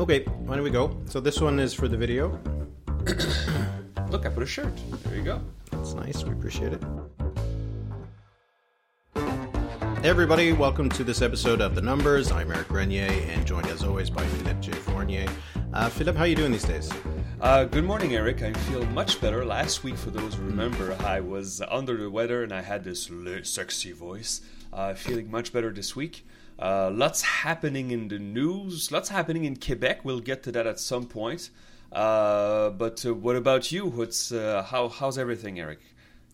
Okay, why don't we go? So this one is for the video. Look, I put a shirt. There you go. That's nice. We appreciate it. Hey everybody, welcome to this episode of The Numbers. I'm Eric Grenier, and joined as always by Philippe J. Fournier. Uh, Philippe, how are you doing these days? Uh, good morning, Eric. I feel much better. Last week, for those who remember, I was under the weather and I had this sexy voice. Uh, feeling much better this week. Uh, lots happening in the news. Lots happening in Quebec. We'll get to that at some point. Uh, but uh, what about you? What's uh, how how's everything, Eric?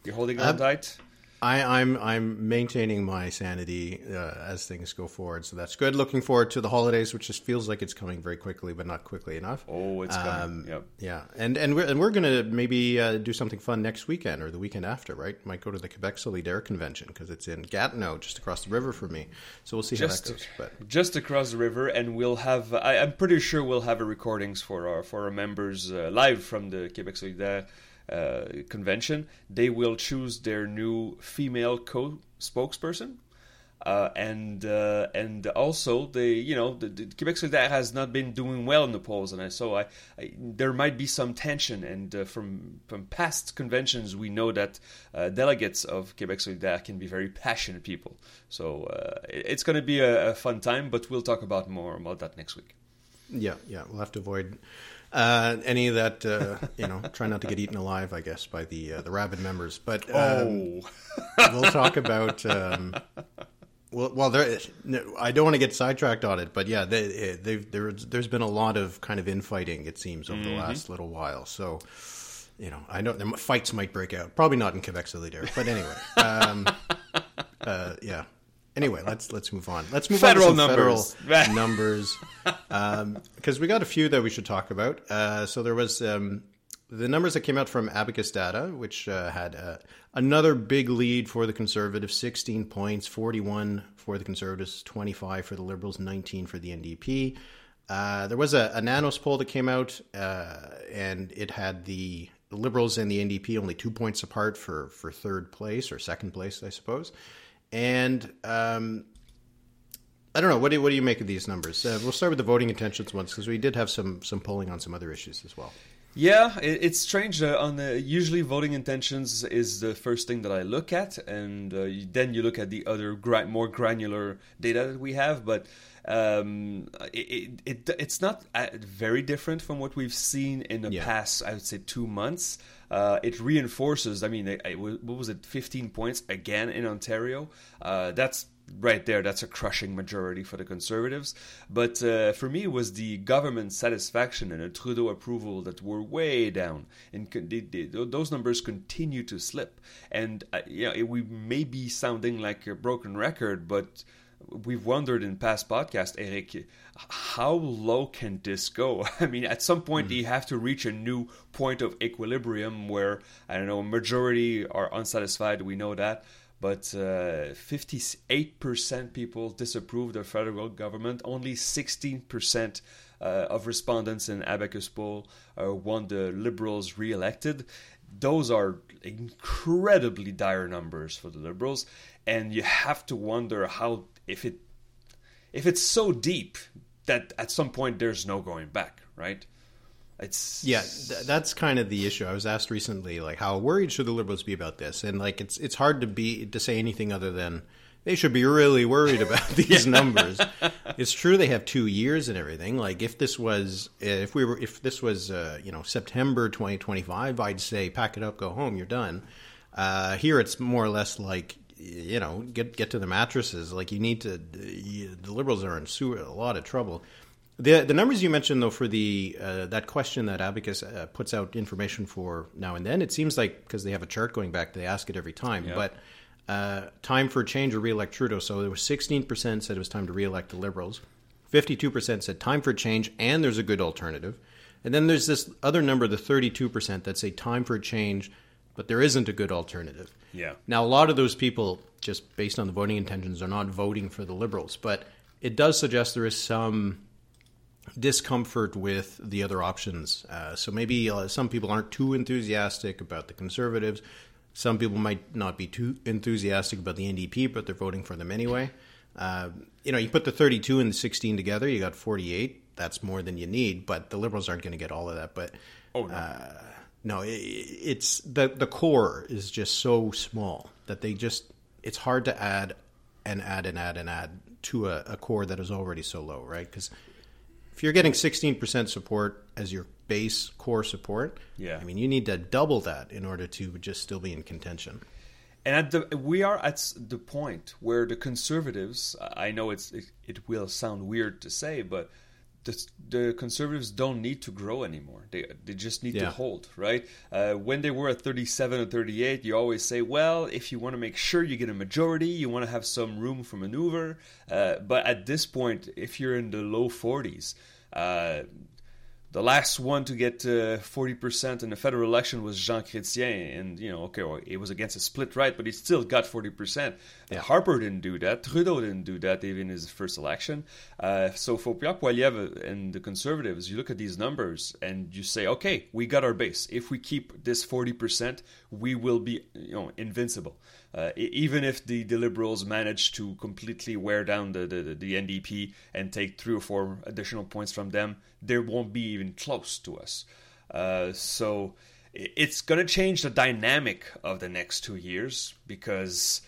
You're holding on tight. I, I'm I'm maintaining my sanity uh, as things go forward, so that's good. Looking forward to the holidays, which just feels like it's coming very quickly, but not quickly enough. Oh, it's coming. Um, yep. Yeah, and and we're and we're gonna maybe uh, do something fun next weekend or the weekend after, right? Might go to the Quebec Solidaire convention because it's in Gatineau, just across the river from me. So we'll see just, how that goes. But just across the river, and we'll have. I, am pretty sure we'll have a recordings for our for our members uh, live from the Quebec Solidaire uh, convention, they will choose their new female co spokesperson. Uh, and uh, and also the you know the, the Quebec Solidaire has not been doing well in the polls, and I, so I, I there might be some tension. And uh, from from past conventions, we know that uh, delegates of Quebec Solidaire can be very passionate people. So uh, it's going to be a, a, fun time, but we'll talk about more about that next week. Yeah, yeah, we'll have to avoid uh, any of that, uh, you know, try not to get eaten alive, I guess, by the uh, the rabid members. But um, oh. we'll talk about. Um, well, well, there, I don't want to get sidetracked on it, but yeah, they, they've there, there's been a lot of kind of infighting, it seems, over mm-hmm. the last little while. So, you know, I know fights might break out. Probably not in Quebec Solidaire, but anyway, um, uh, yeah. Anyway, let's let's move on. Let's move federal on to numbers. federal numbers because um, we got a few that we should talk about. Uh, so there was um, the numbers that came out from Abacus Data, which uh, had uh, another big lead for the Conservatives: sixteen points, forty-one for the Conservatives, twenty-five for the Liberals, nineteen for the NDP. Uh, there was a, a, Nanos poll that came out, uh, and it had the Liberals and the NDP only two points apart for for third place or second place, I suppose. And um, I don't know. What do, what do you make of these numbers? Uh, we'll start with the voting intentions ones because we did have some some polling on some other issues as well. Yeah, it's strange. Uh, on the, usually, voting intentions is the first thing that I look at, and uh, then you look at the other gra- more granular data that we have. But um, it, it, it's not uh, very different from what we've seen in the yeah. past. I would say two months. Uh, it reinforces. I mean, what was it? 15 points again in Ontario. Uh, that's right there. That's a crushing majority for the Conservatives. But uh, for me, it was the government satisfaction and the Trudeau approval that were way down, and they, they, those numbers continue to slip. And uh, you know, we may be sounding like a broken record, but we've wondered in past podcasts, Eric, how low can this go? I mean, at some point, mm. you have to reach a new point of equilibrium where, I don't know, majority are unsatisfied. We know that. But uh, 58% people disapprove the federal government. Only 16% uh, of respondents in Abacus poll uh, want the Liberals re-elected. Those are incredibly dire numbers for the Liberals, and you have to wonder how if it if it's so deep that at some point there's no going back, right? It's yeah, th- that's kind of the issue. I was asked recently, like, how worried should the liberals be about this? And like, it's it's hard to be to say anything other than they should be really worried about these numbers. it's true they have two years and everything. Like, if this was if we were if this was uh, you know September 2025, I'd say pack it up, go home, you're done. Uh, here, it's more or less like you know, get get to the mattresses. Like you need to. You, the liberals are in a lot of trouble. The the numbers you mentioned though for the uh, that question that Abacus uh, puts out information for now and then, it seems like because they have a chart going back, they ask it every time. But uh, time for change or re-elect Trudeau. So there was sixteen percent said it was time to re-elect the Liberals. Fifty-two percent said time for change and there's a good alternative. And then there's this other number, the thirty-two percent that say time for change, but there isn't a good alternative. Yeah. Now, a lot of those people, just based on the voting intentions, are not voting for the Liberals, but it does suggest there is some discomfort with the other options. Uh, so maybe uh, some people aren't too enthusiastic about the Conservatives. Some people might not be too enthusiastic about the NDP, but they're voting for them anyway. Uh, you know, you put the 32 and the 16 together, you got 48. that's more than you need. But the Liberals aren't going to get all of that. But Oh, no. No, it, it's the the core is just so small that they just it's hard to add and add and add and add to a, a core that is already so low, right? Because if you're getting 16% support as your base core support, Yeah. I mean, you need to double that in order to just still be in contention. And at the, we are at the point where the conservatives, I know it's it, it will sound weird to say, but the, the conservatives don't need to grow anymore. They they just need to hold, right? Uh, when they were at 37 or 38, you always say, well, if you want to make sure you get a majority, you want to have some room for maneuver. Uh, but at this point, if you're in the low 40s, uh, the last one to get uh, 40% in the federal election was Jean Chrétien. And, you know, okay, well, it was against a split right, but he still got 40%. Yeah. Harper didn't do that. Trudeau didn't do that even in his first election. Uh, so for Pierre and the Conservatives, you look at these numbers and you say, okay, we got our base. If we keep this 40%, we will be, you know, invincible. Uh, even if the, the Liberals manage to completely wear down the, the, the NDP and take three or four additional points from them, they won't be even close to us. Uh, so it's going to change the dynamic of the next two years because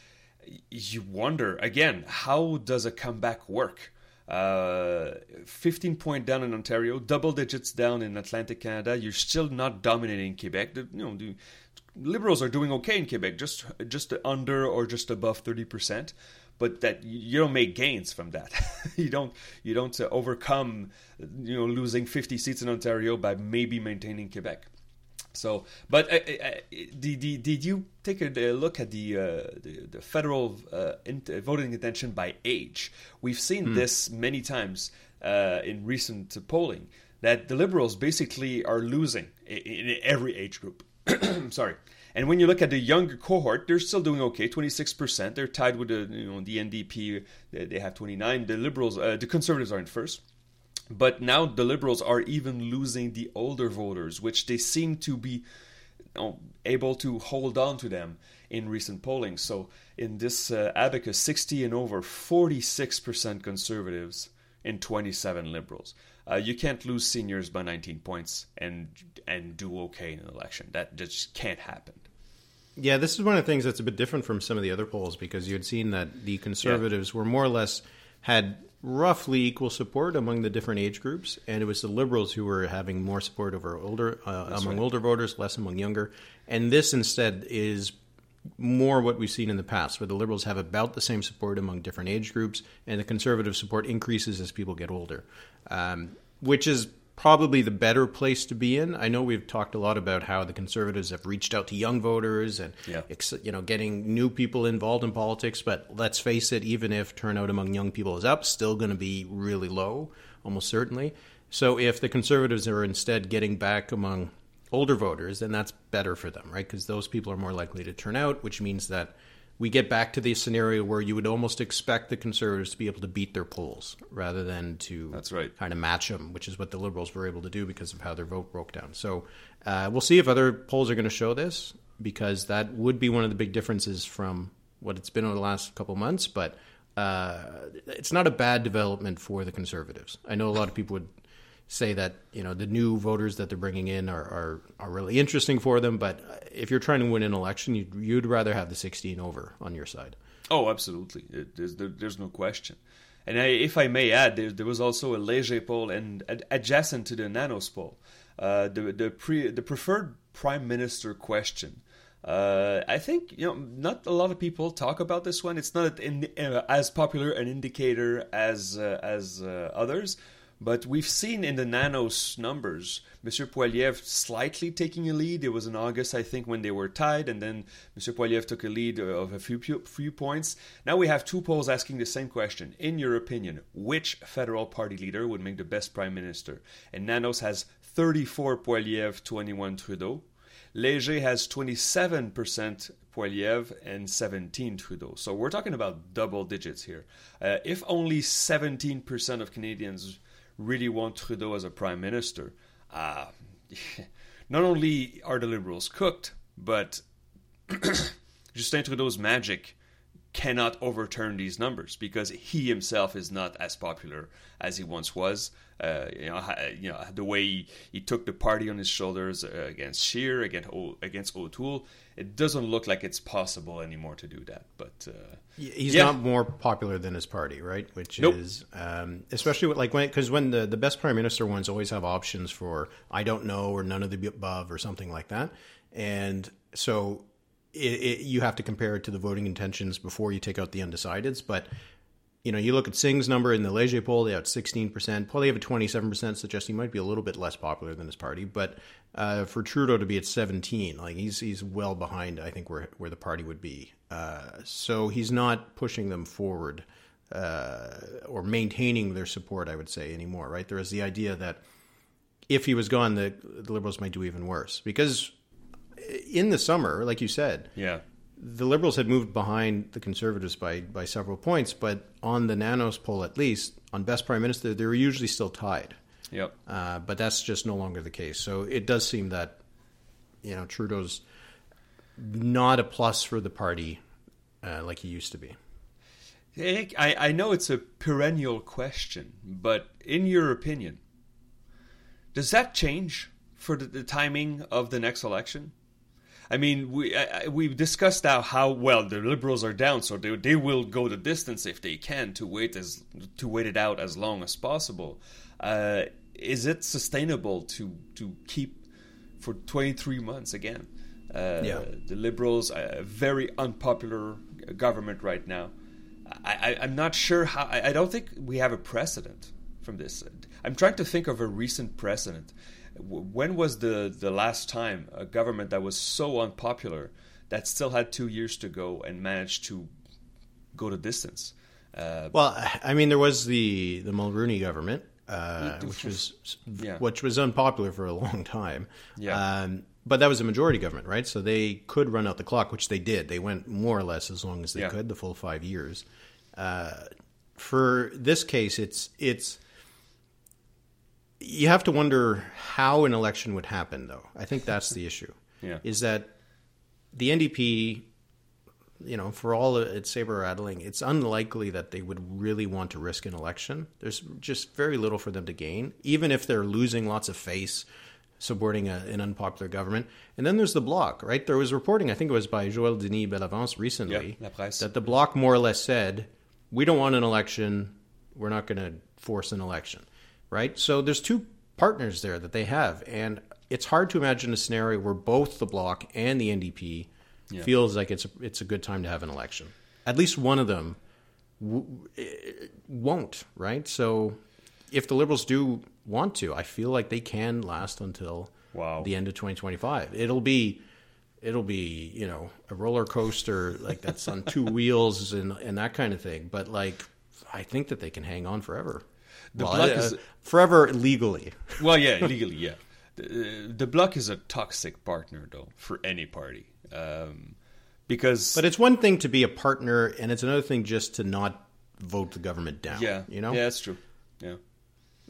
you wonder again how does a comeback work uh, 15 point down in Ontario, double digits down in Atlantic Canada. You're still not dominating Quebec. The, you know, the Liberals are doing okay in Quebec, just just under or just above 30 percent. But that you don't make gains from that. you don't you don't uh, overcome you know losing 50 seats in Ontario by maybe maintaining Quebec. So, but uh, uh, did, did, did you take a, look at the, uh, the, the federal uh, in, voting intention by age? We've seen this many times uh, in recent polling that the Liberals basically are losing in, in every age group. Sorry. And when you look at the younger cohort, they're still doing okay, 26%. They're tied with the you know the NDP. They have 29. The Liberals, uh, the Conservatives are in first. But now the Liberals are even losing the older voters, which they seem to be able to hold on to them in recent polling. So in this uh, abacus, 60 and over, 46% conservatives and 27 liberals. Uh, you can't lose seniors by 19 points and and do okay in an election. That just can't happen. Yeah, this is one of the things that's a bit different from some of the other polls because you had seen that the conservatives were more or less had roughly equal support among the different age groups, and it was the liberals who were having more support over older uh, among right. older voters, less among younger. And this instead is more what we've seen in the past, where the liberals have about the same support among different age groups, and the conservative support increases as people get older, um, which is probably the better place to be in. I know we've talked a lot about how the conservatives have reached out to young voters and Yeah. you know getting new people involved in politics, but let's face it, even if turnout among young people is up, still going to be really low, almost certainly. So if the conservatives are instead getting back among older voters, then that's better for them, right? Because those people are more likely to turn out, which means that we get back to the scenario where you would almost expect the conservatives to be able to beat their polls rather than to That's right. kind of match them, which is what the liberals were able to do because of how their vote broke down. So uh, we'll see if other polls are going to show this because that would be one of the big differences from what it's been over the last couple months. But uh, it's not a bad development for the conservatives. I know a lot of people would say that you know the new voters that they're bringing in are, are, are really interesting for them. But if you're trying to win an election, you'd, you'd rather have the 16 over on your side. Oh, absolutely. It, there's, there, there's no question. And I, if I may add, there, there was also a Léger poll and ad- adjacent to the Nanos poll, uh, the the pre, the preferred prime minister question. Uh, I think you know not a lot of people talk about this one. It's not in, uh, as popular an indicator as uh, as uh, others, but we've seen in the nanos numbers, Monsieur Poilievre slightly taking a lead. It was in August, I think, when they were tied, and then Monsieur Poilievre took a lead of a few few points. Now we have two polls asking the same question. In your opinion, which federal party leader would make the best prime minister? And Nanos has 34 Poilievre, 21 Trudeau. Léger has 27% Poilievre and 17 Trudeau. So we're talking about double digits here. Uh, if only 17% of Canadians really want Trudeau as a prime minister, uh, not only are the Liberals cooked, but Justin Trudeau's magic cannot overturn these numbers because he himself is not as popular as he once was. Uh, you know, you know the way he, he, took the party on his shoulders uh, against Scheer, against o, against O'Toole. It doesn't look like it's possible anymore to do that. But uh, he's yeah. not more popular than his party, right? Which nope. is um, especially with, like when because when the the best prime minister ones always have options for I don't know or none of the above or something like that, and so it, it, you have to compare it to the voting intentions before you take out the undecideds, but you know, you look at Singh's number in the Leger poll, they have 16%. Probably have a 27%, suggesting he might be a little bit less popular than his party. But uh, for Trudeau to be at 17, like he's he's well behind, I think, where where the party would be. Uh, so he's not pushing them forward uh, or maintaining their support, I would say, anymore, right? There is the idea that if he was gone, the, the Liberals might do even worse. Because in the summer, like you said, yeah the Liberals had moved behind the Conservatives by, by several points, but on the Nanos poll, at least, on Best Prime Minister, they were usually still tied. Yep. Uh, but that's just no longer the case. So it does seem that, you know, Trudeau's not a plus for the party uh, like he used to be. I, I know it's a perennial question, but in your opinion, does that change for the, the timing of the next election? I mean, we I, we've discussed now how well the liberals are down, so they they will go the distance if they can to wait as to wait it out as long as possible. Uh, is it sustainable to to keep for 23 months again? Uh, yeah. The liberals, a very unpopular government right now. I, I, am not sure how. I, I don't think we have a precedent from this. I'm trying to think of a recent precedent when was the the last time a government that was so unpopular that still had two years to go and managed to go to distance? Uh, well, I mean, there was the the Mulroney government, uh, which was yeah. which was unpopular for a long time. Yeah. Um, but that was a majority government, right? So they could run out the clock, which they did. They went more or less as long as they yeah. could, the full five years. Uh, for this case, it's it's you have to wonder how an election would happen, though. I think that's the issue. yeah. Is that the NDP, you know, for all its saber rattling, it's unlikely that they would really want to risk an election. There's just very little for them to gain, even if they're losing lots of face supporting a, an unpopular government. And then there's the bloc, right? There was reporting, I think it was by Joël Denis Bellavance recently, yeah, that the bloc more or less said, we don't want an election. We're not going to force an election right? So there's two partners there that they have, and it's hard to imagine a scenario where both the Bloc and the NDP yeah. feels like it's a, it's a good time to have an election. At least one of them w- eh, won't, right? So if the Liberals do want to, I feel like they can last until wow. the end of 2025. It'll be it'll be you know a roller coaster like that's on two wheels and and that kind of thing. But like I think that they can hang on forever. The well, bloc uh, is forever legally. Well, yeah, legally, yeah. The, the bloc is a toxic partner, though, for any party. Um, because, but it's one thing to be a partner, and it's another thing just to not vote the government down. Yeah, you know. Yeah, that's true. Yeah,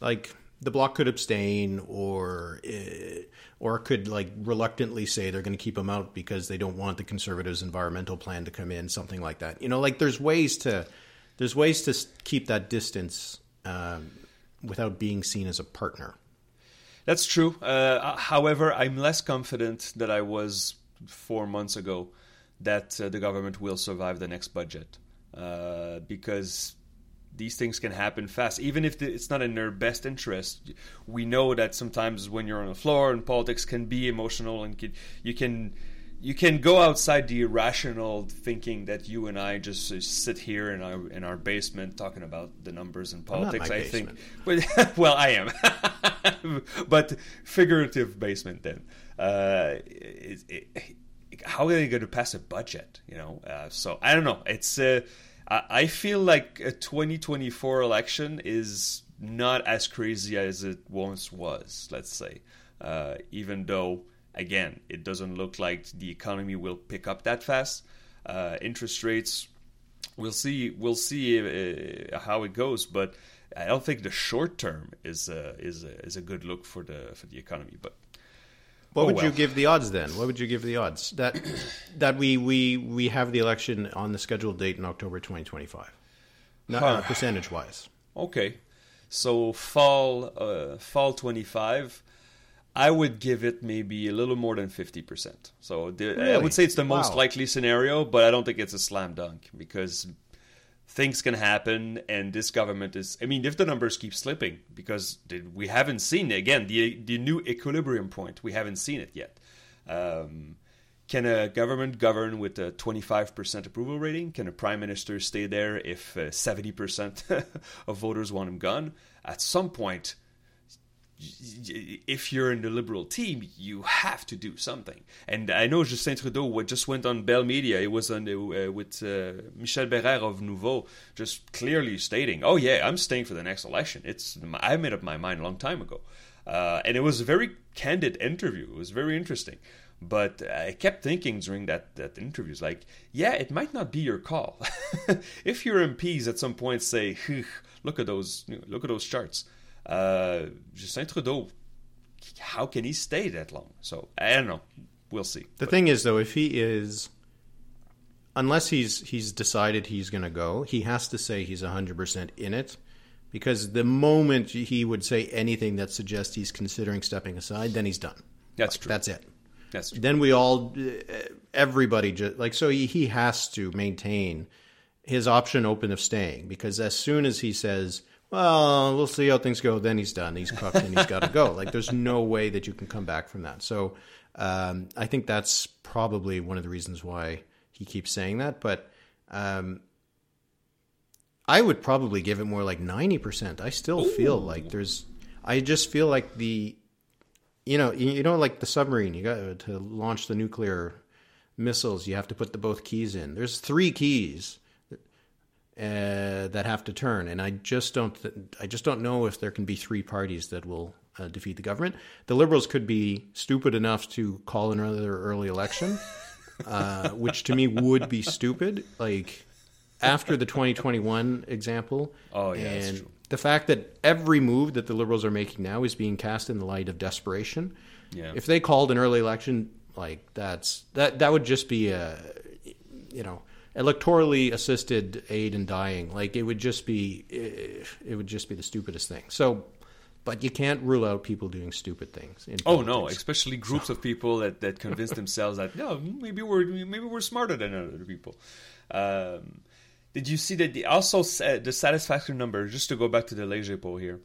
like the bloc could abstain, or uh, or could like reluctantly say they're going to keep them out because they don't want the conservatives' environmental plan to come in, something like that. You know, like there's ways to there's ways to keep that distance um, without being seen as a partner. That's true. Uh, however, I'm less confident that I was four months ago that uh, the government will survive the next budget uh, because these things can happen fast. Even if it's not in their best interest, we know that sometimes when you're on the floor and politics can be emotional and you can you can go outside the irrational thinking that you and I just uh, sit here in our in our basement talking about the numbers and politics. I basement. think. well, I am, but figurative basement. Then, uh, it, it, how are they going to pass a budget? You know, uh, so I don't know. It's uh, I feel like a 2024 election is not as crazy as it once was. Let's say, uh, even though again, it doesn't look like the economy will pick up that fast. Uh, interest rates, we'll see. We'll see uh, how it goes, but I don't think the short term is uh, is is a good look for the for the economy. But What Oh, would you give the odds then? What would you give the odds that that we we we have the election on the scheduled date in October 2025? No, uh, percentage wise. Okay, so fall uh, fall twenty five. I would give it maybe a little more than fifty percent. So the, I would say it's the most Wow. likely scenario, but I don't think it's a slam dunk because things can happen, and this government is. I mean, if the numbers keep slipping, because we haven't seen again the the new equilibrium point, we haven't seen it yet. Um, can a government govern with a 25% approval rating? Can a prime minister stay there if uh, 70% of voters want him gone? At some point, if you're in the liberal team, you have to do something. And I know Justin Trudeau what just went on Bell Media. It was on the, uh, with uh, Michel Berrer of Noovo, just clearly stating, "Oh yeah, I'm staying for the next election. It's I made up my mind a long time ago." Uh, and it was a very candid interview. It was very interesting. But I kept thinking during that, that interview, like, yeah, it might not be your call. if your MPs at some point say, look at those, look at those charts, uh, Justin Trudeau, how can he stay that long? So I don't know. We'll see. The thing is, though, if he is, unless he's he's decided he's going to go, he has to say he's hundred percent in it, because the moment he would say anything that suggests he's considering stepping aside, then he's done. That's true. That's it. That's true. Then we all, everybody, just like so, he, he has to maintain his option open of staying because as soon as he says, "Well, we'll see how things go," then he's done. He's cooked and he's got to go. Like there's no way that you can come back from that. So um, I think that's probably one of the reasons why he keeps saying that. But um, I would probably give it more like ninety percent. I still feel like there's. I just feel like the you know, you you know, like the submarine, you got to launch the nuclear missiles. You have to put the both keys in. There's three keys uh, that have to turn, and I just don't. Th- I just don't know if there can be three parties that will uh, defeat the government. The liberals could be stupid enough to call another early election, uh, which to me would be stupid. Like after the 2021 example. Oh, yeah, and that's true. the fact that every move that the liberals are making now is being cast in the light of desperation. Yeah. If they called an early election, like that's that that would just be a you know electorally assisted aid in dying. Like it would just be it would just be the stupidest thing. So, but you can't rule out people doing stupid things. In Oh no! Especially groups of people that, that convince themselves that no, maybe we're maybe we're smarter than other people. Um, did you see that the also sa- the satisfaction number? Just to go back to the Leger poll here.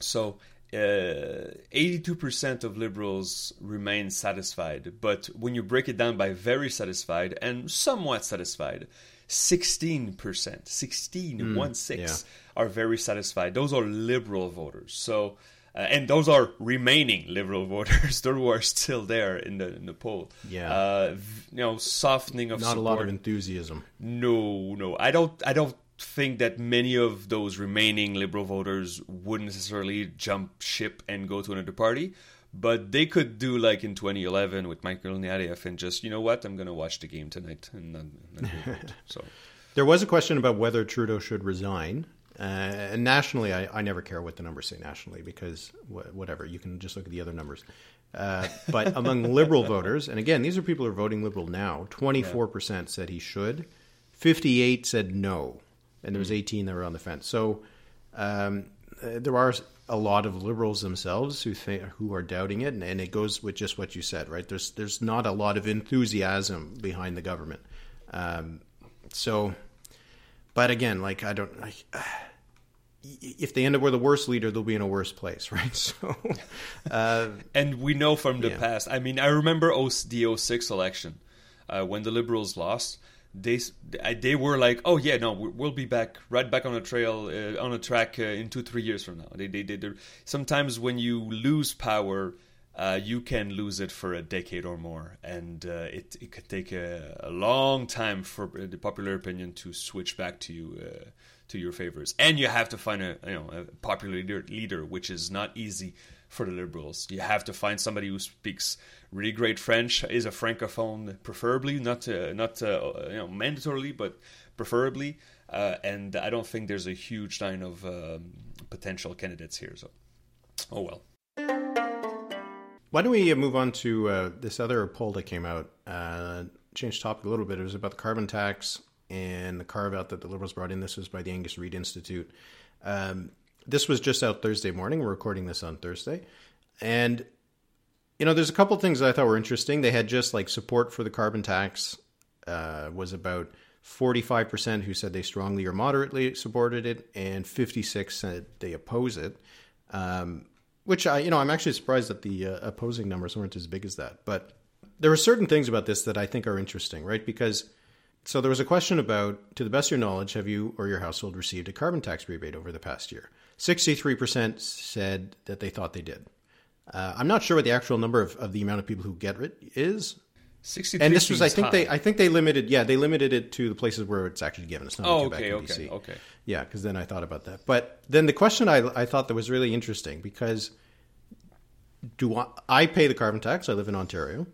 So, eighty-two percent of liberals remain satisfied, but when you break it down by very satisfied and somewhat satisfied, sixteen percent, sixteen one six, are very satisfied. Those are liberal voters. So. Uh, and those are remaining liberal voters who are still there in the in the poll. Yeah. uh, you know, softening of not a lot of enthusiasm. No, no. I don't I don't think that many of those remaining liberal voters wouldn't necessarily jump ship and go to another party. But they could do like in 2011 with Michael Ignatieff and just, you know what, I'm going to watch the game tonight and not, not vote. So, There was a question about whether Trudeau should resign. Uh, and nationally, I, I never care what the numbers say nationally because wh- whatever, you can just look at the other numbers. Uh, but among liberal voters, and again, these are people who are voting liberal now, 24% said he should, 58 said no, and there was 18 that were on the fence. So um, uh, there are a lot of liberals themselves who think, who are doubting it, and, and it goes with just what you said, right? There's there's not a lot of enthusiasm behind the government. Um, so, but again, like I don't. I, if they end up with a worse leader, they'll be in a worse place, right? So, uh, and we know from the Yeah. past. I mean, I remember 0, the 06 election uh, when the Liberals lost. They they were like, oh yeah, no, we- we'll be back, right back on a trail, uh, on a track uh, in two three years from now. They they they. Sometimes when you lose power. Uh, you can lose it for a decade or more, and uh, it, it could take a, a long time for the popular opinion to switch back to you uh, to your favors. And you have to find a you know a popular leader, leader, which is not easy for the liberals. You have to find somebody who speaks really great French, is a francophone, preferably not uh, not uh, you know mandatorily, but preferably. Uh, and I don't think there's a huge line of um, potential candidates here. So, oh well. Why don't we move on to uh, this other poll that came out? Uh, change topic a little bit. It was about the carbon tax and the carve out that the Liberals brought in. This was by the Angus Reid Institute. Um, this was just out Thursday morning. We're recording this on Thursday. And, you know, there's a couple things I thought were interesting. They had just like support for the carbon tax uh, was about 45% who said they strongly or moderately supported it, and 56 said they oppose it. Um, which I, you know, I'm actually surprised that the uh, opposing numbers weren't as big as that. But there are certain things about this that I think are interesting, right? Because so there was a question about, to the best of your knowledge, have you or your household received a carbon tax rebate over the past year? 63% said that they thought they did. Uh, I'm not sure what the actual number of, of the amount of people who get it is. 63 And this was, I think high. they, I think they limited, yeah, they limited it to the places where it's actually given. It's not Oh, like Quebec okay, and okay, BC. okay. Yeah, because then I thought about that. But then the question I, I thought that was really interesting because do I, I pay the carbon tax? I live in Ontario.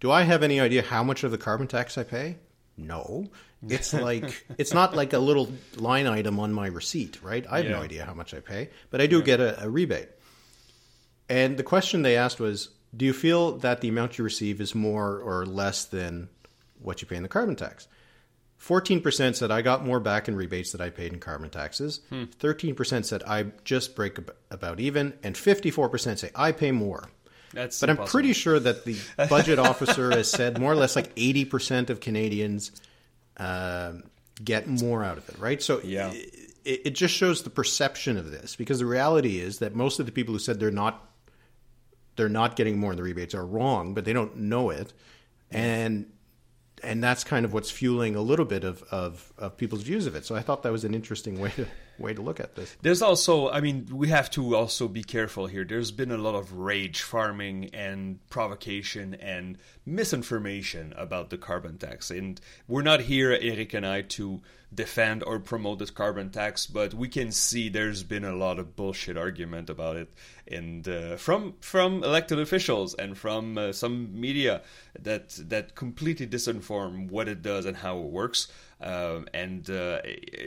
Do I have any idea how much of the carbon tax I pay? No. It's like it's not like a little line item on my receipt, right? I have no idea how much I pay, but I do get a, a rebate. And the question they asked was, do you feel that the amount you receive is more or less than what you pay in the carbon tax? 14% said I got more back in rebates that I paid in carbon taxes. 13% said I just break ab- about even. And 54% say I pay more. That's But I'm pretty sure that the budget officer has said more or less like 80% of Canadians um, get more out of it, right? So Yeah. it, it just shows the perception of this because the reality is that most of the people who said they're not they're not getting more in the rebates are wrong, but they don't know it, and and that's kind of what's fueling a little bit of, of, of people's views of it. So I thought that was an interesting way to way to look at this. There's also, I mean, we have to also be careful here. There's been a lot of rage farming and provocation and misinformation about the carbon tax. And we're not here, Eric and I, to defend or promote this carbon tax, but we can see there's been a lot of bullshit argument about it, and uh, from from elected officials and from uh, some media that that completely disinform what it does and how it works. Um, and uh,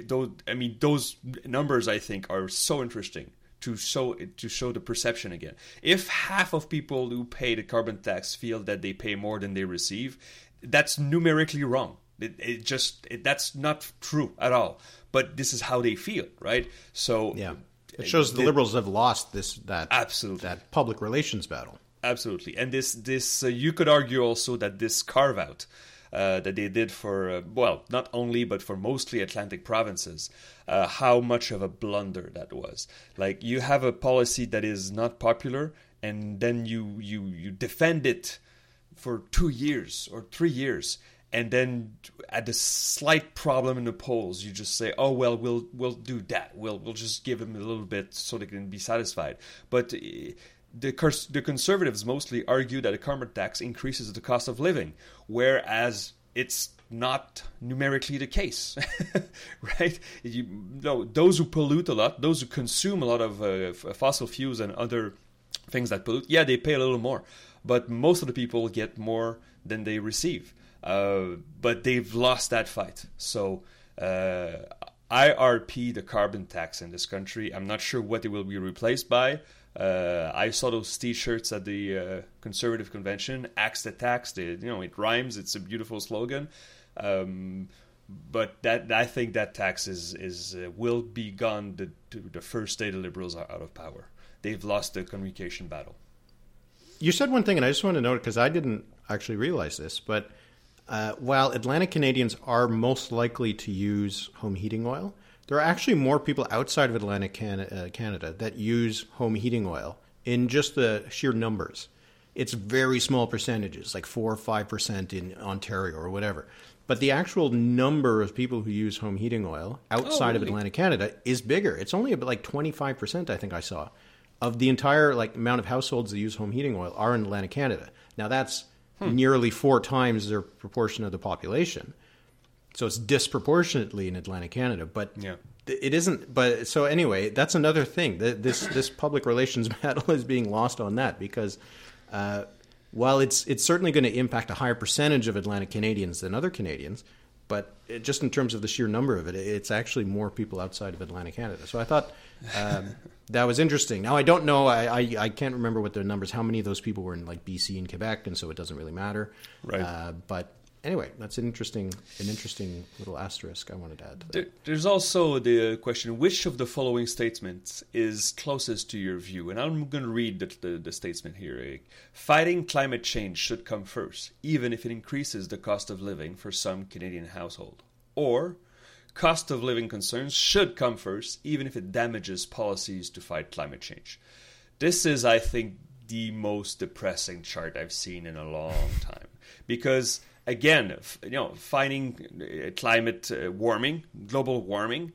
those, I mean, those numbers I think are so interesting to show to show the perception again. If half of people who pay the carbon tax feel that they pay more than they receive, that's numerically wrong. It, it just it, that's not true at all. But this is how they feel, right? So Yeah, it shows the liberals have lost this that Absolutely. that public relations battle. Absolutely, and this this uh, you could argue also that this carve out uh, that they did for uh, well not only but for mostly Atlantic provinces, uh, how much of a blunder that was. Like you have a policy that is not popular, and then you you you defend it for two years or three years. And then, at the slight problem in the polls, you just say, "Oh well, we'll we'll do that. We'll we'll just give them a little bit so they can be satisfied." But uh, the cons- the conservatives mostly argue that a carbon tax increases the cost of living, whereas it's not numerically the case, right? You no, those who pollute a lot, those who consume a lot of uh, fossil fuels and other things that pollute, yeah, they pay a little more, but most of the people get more than they receive. Uh, but they've lost that fight. So uh, IRP, the carbon tax in this country, I'm not sure what it will be replaced by. Uh, I saw those T-shirts at the uh, conservative convention. Axe the tax. They, you know, it rhymes. It's a beautiful slogan. Um, but that I think that tax is is uh, will be gone the, the first day the Liberals are out of power. They've lost the communication battle. You said one thing, and I just want to note because I didn't actually realize this, but uh, while Atlantic Canadians are most likely to use home heating oil, there are actually more people outside of Atlantic Can- uh, Canada that use home heating oil in just the sheer numbers. It's very small percentages, like four or five percent in Ontario or whatever. But the actual number of people who use home heating oil outside of really? Atlantic Canada is bigger. It's only about like twenty five percent, I think I saw, of the entire like amount of households that use home heating oil are in Atlantic Canada. Now that's nearly four times their proportion of the population. So it's disproportionately in Atlantic Canada, but Yeah. it isn't. But so anyway, that's another thing. This this public relations battle is being lost on that because uh, while it's it's certainly going to impact a higher percentage of Atlantic Canadians than other Canadians, but it, just in terms of the sheer number of it, it's actually more people outside of Atlantic Canada. So I thought um, that was interesting. Now I don't know. I, I, I can't remember what the numbers. How many of those people were in like BC and Quebec, and so it doesn't really matter. Right. Uh, but anyway, that's an interesting an interesting little asterisk I wanted to add. To there, there's also the question: which of the following statements is closest to your view? And I'm going to read the, the, the statement here. Fighting climate change should come first, even if it increases the cost of living for some Canadian household. Or cost of living concerns should come first, even if it damages policies to fight climate change. This is, I think, the most depressing chart I've seen in a long time because again, you know, fighting uh, climate uh, warming, global warming,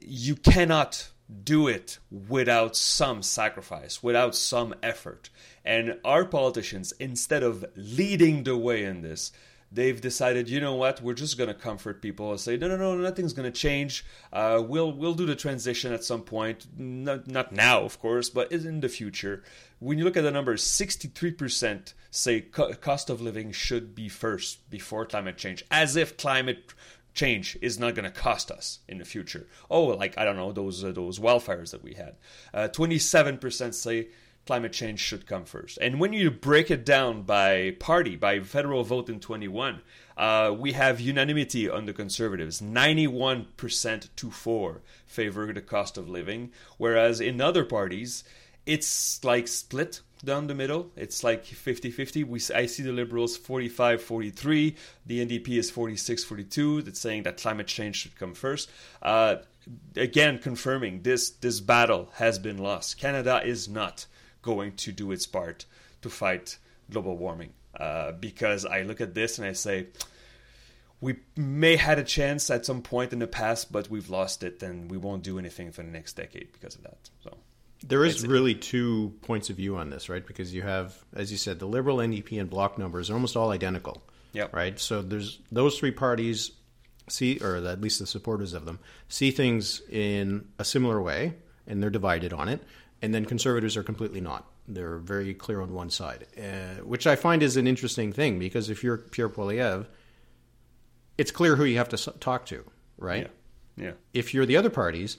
you cannot do it without some sacrifice, without some effort. And our politicians, instead of leading the way in this, they've decided, you know what, we're just going to comfort people and say, no, no, no, nothing's going to change. Uh, we'll we'll do the transition at some point, not, not now, of course, but in the future. When you look at the numbers, 63% say co- cost of living should be first before climate change, as if climate change is not going to cost us in the future. Oh, like I don't know those uh, those wildfires that we had. Uh, Twenty seven percent say climate change should come first. And when you break it down by party, by federal vote in 21, uh, we have unanimity on the conservatives 91% to 4 favor the cost of living, whereas in other parties, it's like split down the middle. It's like 50 50. We, I see the Liberals 45 43. The NDP is 46 42. That's saying that climate change should come first. Uh, again, confirming this, this battle has been lost. Canada is not going to do its part to fight global warming. Uh, because I look at this and I say, we may had a chance at some point in the past, but we've lost it, and we won't do anything for the next decade because of that. So there is really two points of view on this, right? Because you have, as you said, the Liberal, NDP, and Bloc numbers are almost all identical. Yeah. Right. So there's those three parties see, or at least the supporters of them, see things in a similar way, and they're divided on it and then conservatives are completely not. They're very clear on one side, uh, which I find is an interesting thing because if you're Pierre Poilievre, it's clear who you have to talk to, right? Yeah. yeah. If you're the other parties,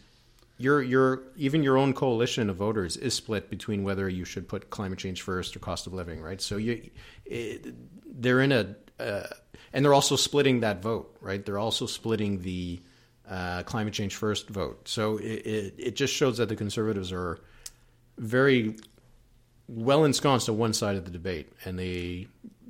your your even your own coalition of voters is split between whether you should put climate change first or cost of living, right? So you, it, they're in a, uh, and they're also splitting that vote, right? They're also splitting the uh, climate change first vote. So it, it, it just shows that the conservatives are very well ensconced on one side of the debate, and they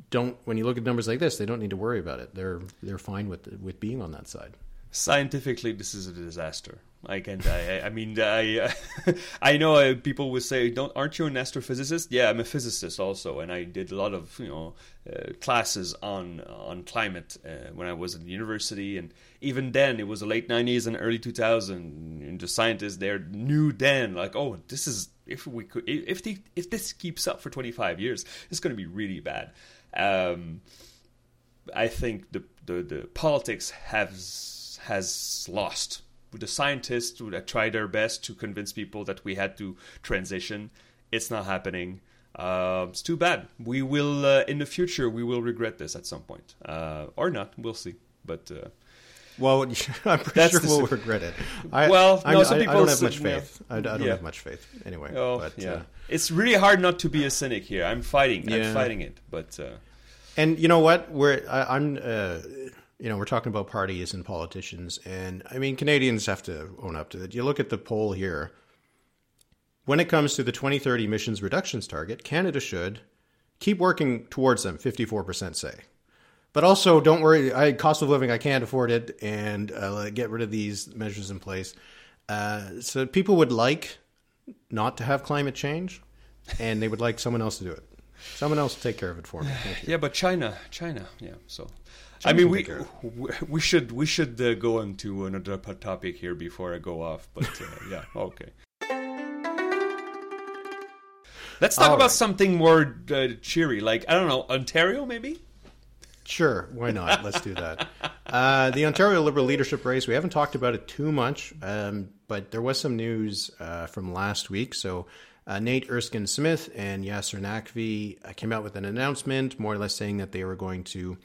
don't. When you look at numbers like this, they don't need to worry about it. They're they're fine with with being on that side. Scientifically, this is a disaster. Like, and I, I mean, I, I know uh, people would say, "Don't aren't you an astrophysicist?" Yeah, I'm a physicist also, and I did a lot of you know uh, classes on on climate uh, when I was the university, and even then, it was the late '90s and early 2000s, and the scientists there knew then, like, oh, this is if we could if the, if this keeps up for 25 years, it's going to be really bad. Um, I think the, the the politics has has lost. The scientists try their best to convince people that we had to transition. It's not happening. Uh, it's too bad. We will uh, in the future we will regret this at some point, uh, or not. We'll see. But uh, well, I'm pretty That's sure we'll regret it. I, well, no, I, some people I don't have much faith. I, I don't yeah. have much faith anyway. Oh, but, yeah. Uh, it's really hard not to be a cynic here. I'm fighting. Yeah. I'm fighting it, but. Uh, and you know what? We're I, am uh, you know, we're talking about parties and politicians, and I mean, Canadians have to own up to it. You look at the poll here. When it comes to the 2030 emissions reductions target, Canada should keep working towards them. 54% say. But also, don't worry. I cost of living, I can't afford it, and uh, get rid of these measures in place. Uh, so people would like not to have climate change, and they would like someone else to do it. Someone else to take care of it for me. Yeah, but China, China, yeah. So, I mean, we we should we should uh, go into another topic here before I go off. But uh, yeah, okay. Let's talk All about right. something more uh, cheery, like I don't know, Ontario, maybe. Sure, why not? Let's do that. Uh, the Ontario Liberal leadership race, we haven't talked about it too much, um, but there was some news uh, from last week. So uh, Nate Erskine Smith and Yasir Naqvi uh, came out with an announcement, more or less saying that they were going to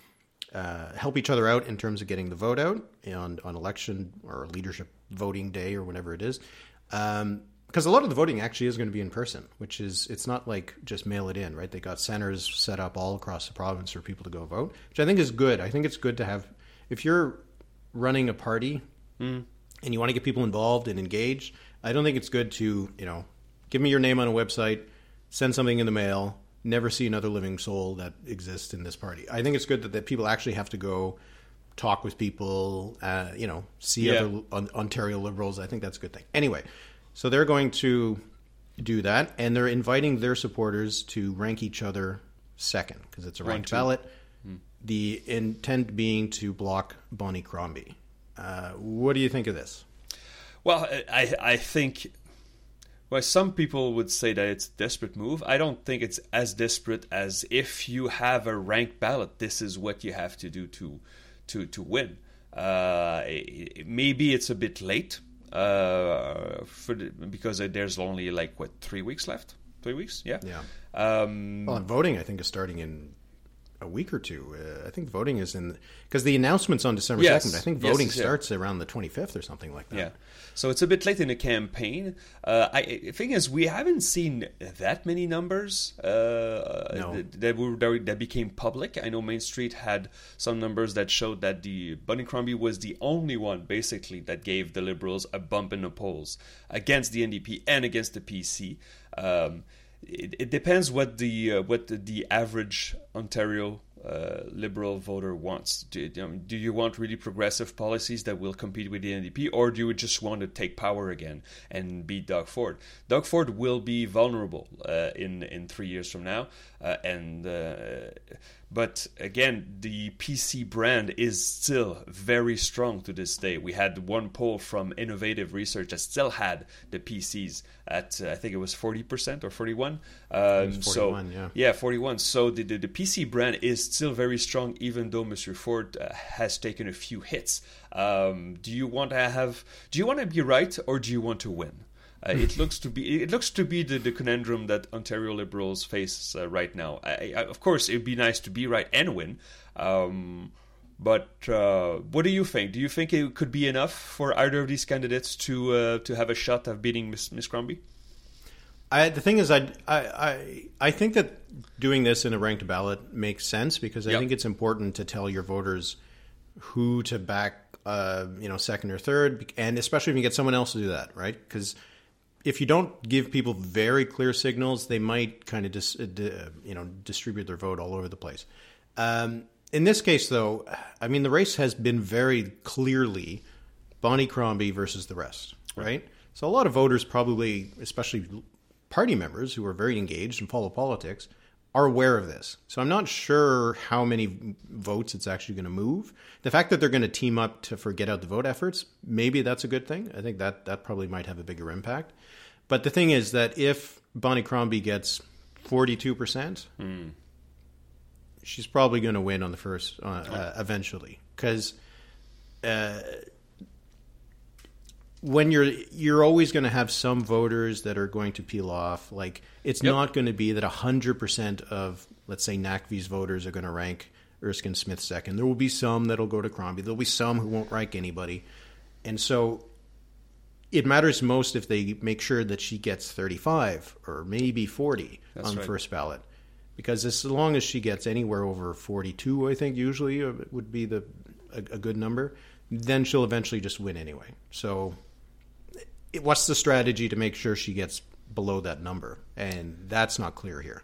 uh, help each other out in terms of getting the vote out on on election or leadership voting day or whenever it is. Um, because a lot of the voting actually is going to be in person, which is it's not like just mail it in, right? They got centers set up all across the province for people to go vote, which I think is good. I think it's good to have if you're running a party mm. and you want to get people involved and engaged. I don't think it's good to you know give me your name on a website, send something in the mail, never see another living soul that exists in this party. I think it's good that, that people actually have to go talk with people, uh, you know, see yeah. other Ontario Liberals. I think that's a good thing. Anyway. So they're going to do that, and they're inviting their supporters to rank each other second because it's a ranked ballot. Hmm. The intent being to block Bonnie Crombie. Uh, what do you think of this? Well, I I think well, some people would say that it's a desperate move. I don't think it's as desperate as if you have a ranked ballot, this is what you have to do to to to win. Uh, maybe it's a bit late uh, for the, because there's only like what three weeks left. Three weeks, yeah. Yeah. Um, well, voting I think is starting in a week or two. Uh, I think voting is in because the announcement's on December second. Yes. I think voting yes, starts yeah. around the twenty fifth or something like that. Yeah, so it's a bit late in the campaign. Uh, I the thing is, we haven't seen that many numbers uh, no. that, were that became public. I know Mainstreet had some numbers that showed that the Bonnie Crombie was the only one, basically, that gave the Liberals a bump in the polls against the NDP and against the PC. Um, it, it depends what the uh, what the, the, average Ontario uh, liberal voter wants. Do, um, do, you want really progressive policies that will compete with the NDP, or do you just want to take power again and beat Doug Ford? Doug Ford will be vulnerable uh, in in three years from now, uh, and uh, but again, the PC brand is still very strong to this day. We had one poll from Innovative Research that still had the PCs at uh, I think it was forty percent or forty one. Um, so yeah. yeah, forty one. So the, the, the PC brand is still very strong, even though Mr. Ford uh, has taken a few hits. Um, do you want to have? Do you want to be right or do you want to win? Uh, it looks to be it looks to be the, the conundrum that Ontario Liberals face uh, right now. I, I, of course, it'd be nice to be right and win, um, but uh, what do you think? Do you think it could be enough for either of these candidates to uh, to have a shot at beating Miss, Miss Crombie? I, the thing is, I, I I think that doing this in a ranked ballot makes sense because I yep. think it's important to tell your voters who to back, uh, you know, second or third, and especially if you get someone else to do that, right? Because if you don't give people very clear signals, they might kind of dis, uh, you know distribute their vote all over the place. Um, in this case, though, I mean the race has been very clearly Bonnie Crombie versus the rest, right? So a lot of voters probably, especially party members who are very engaged and follow politics, are aware of this. So I'm not sure how many votes it's actually going to move. The fact that they're going to team up to for get out the vote efforts, maybe that's a good thing. I think that that probably might have a bigger impact. But the thing is that if Bonnie Crombie gets 42%, mm. she's probably going to win on the first uh, uh, eventually because uh, when you're you're always going to have some voters that are going to peel off like it's yep. not going to be that 100% of let's say Naqvi's voters are going to rank Erskine Smith second there will be some that'll go to Crombie there'll be some who won't rank anybody and so it matters most if they make sure that she gets 35 or maybe 40 That's on the right. first ballot. Because as long as she gets anywhere over 42, I think usually uh, would be the a, a good number, then she'll eventually just win anyway. So, what's the strategy to make sure she gets below that number? And that's not clear here.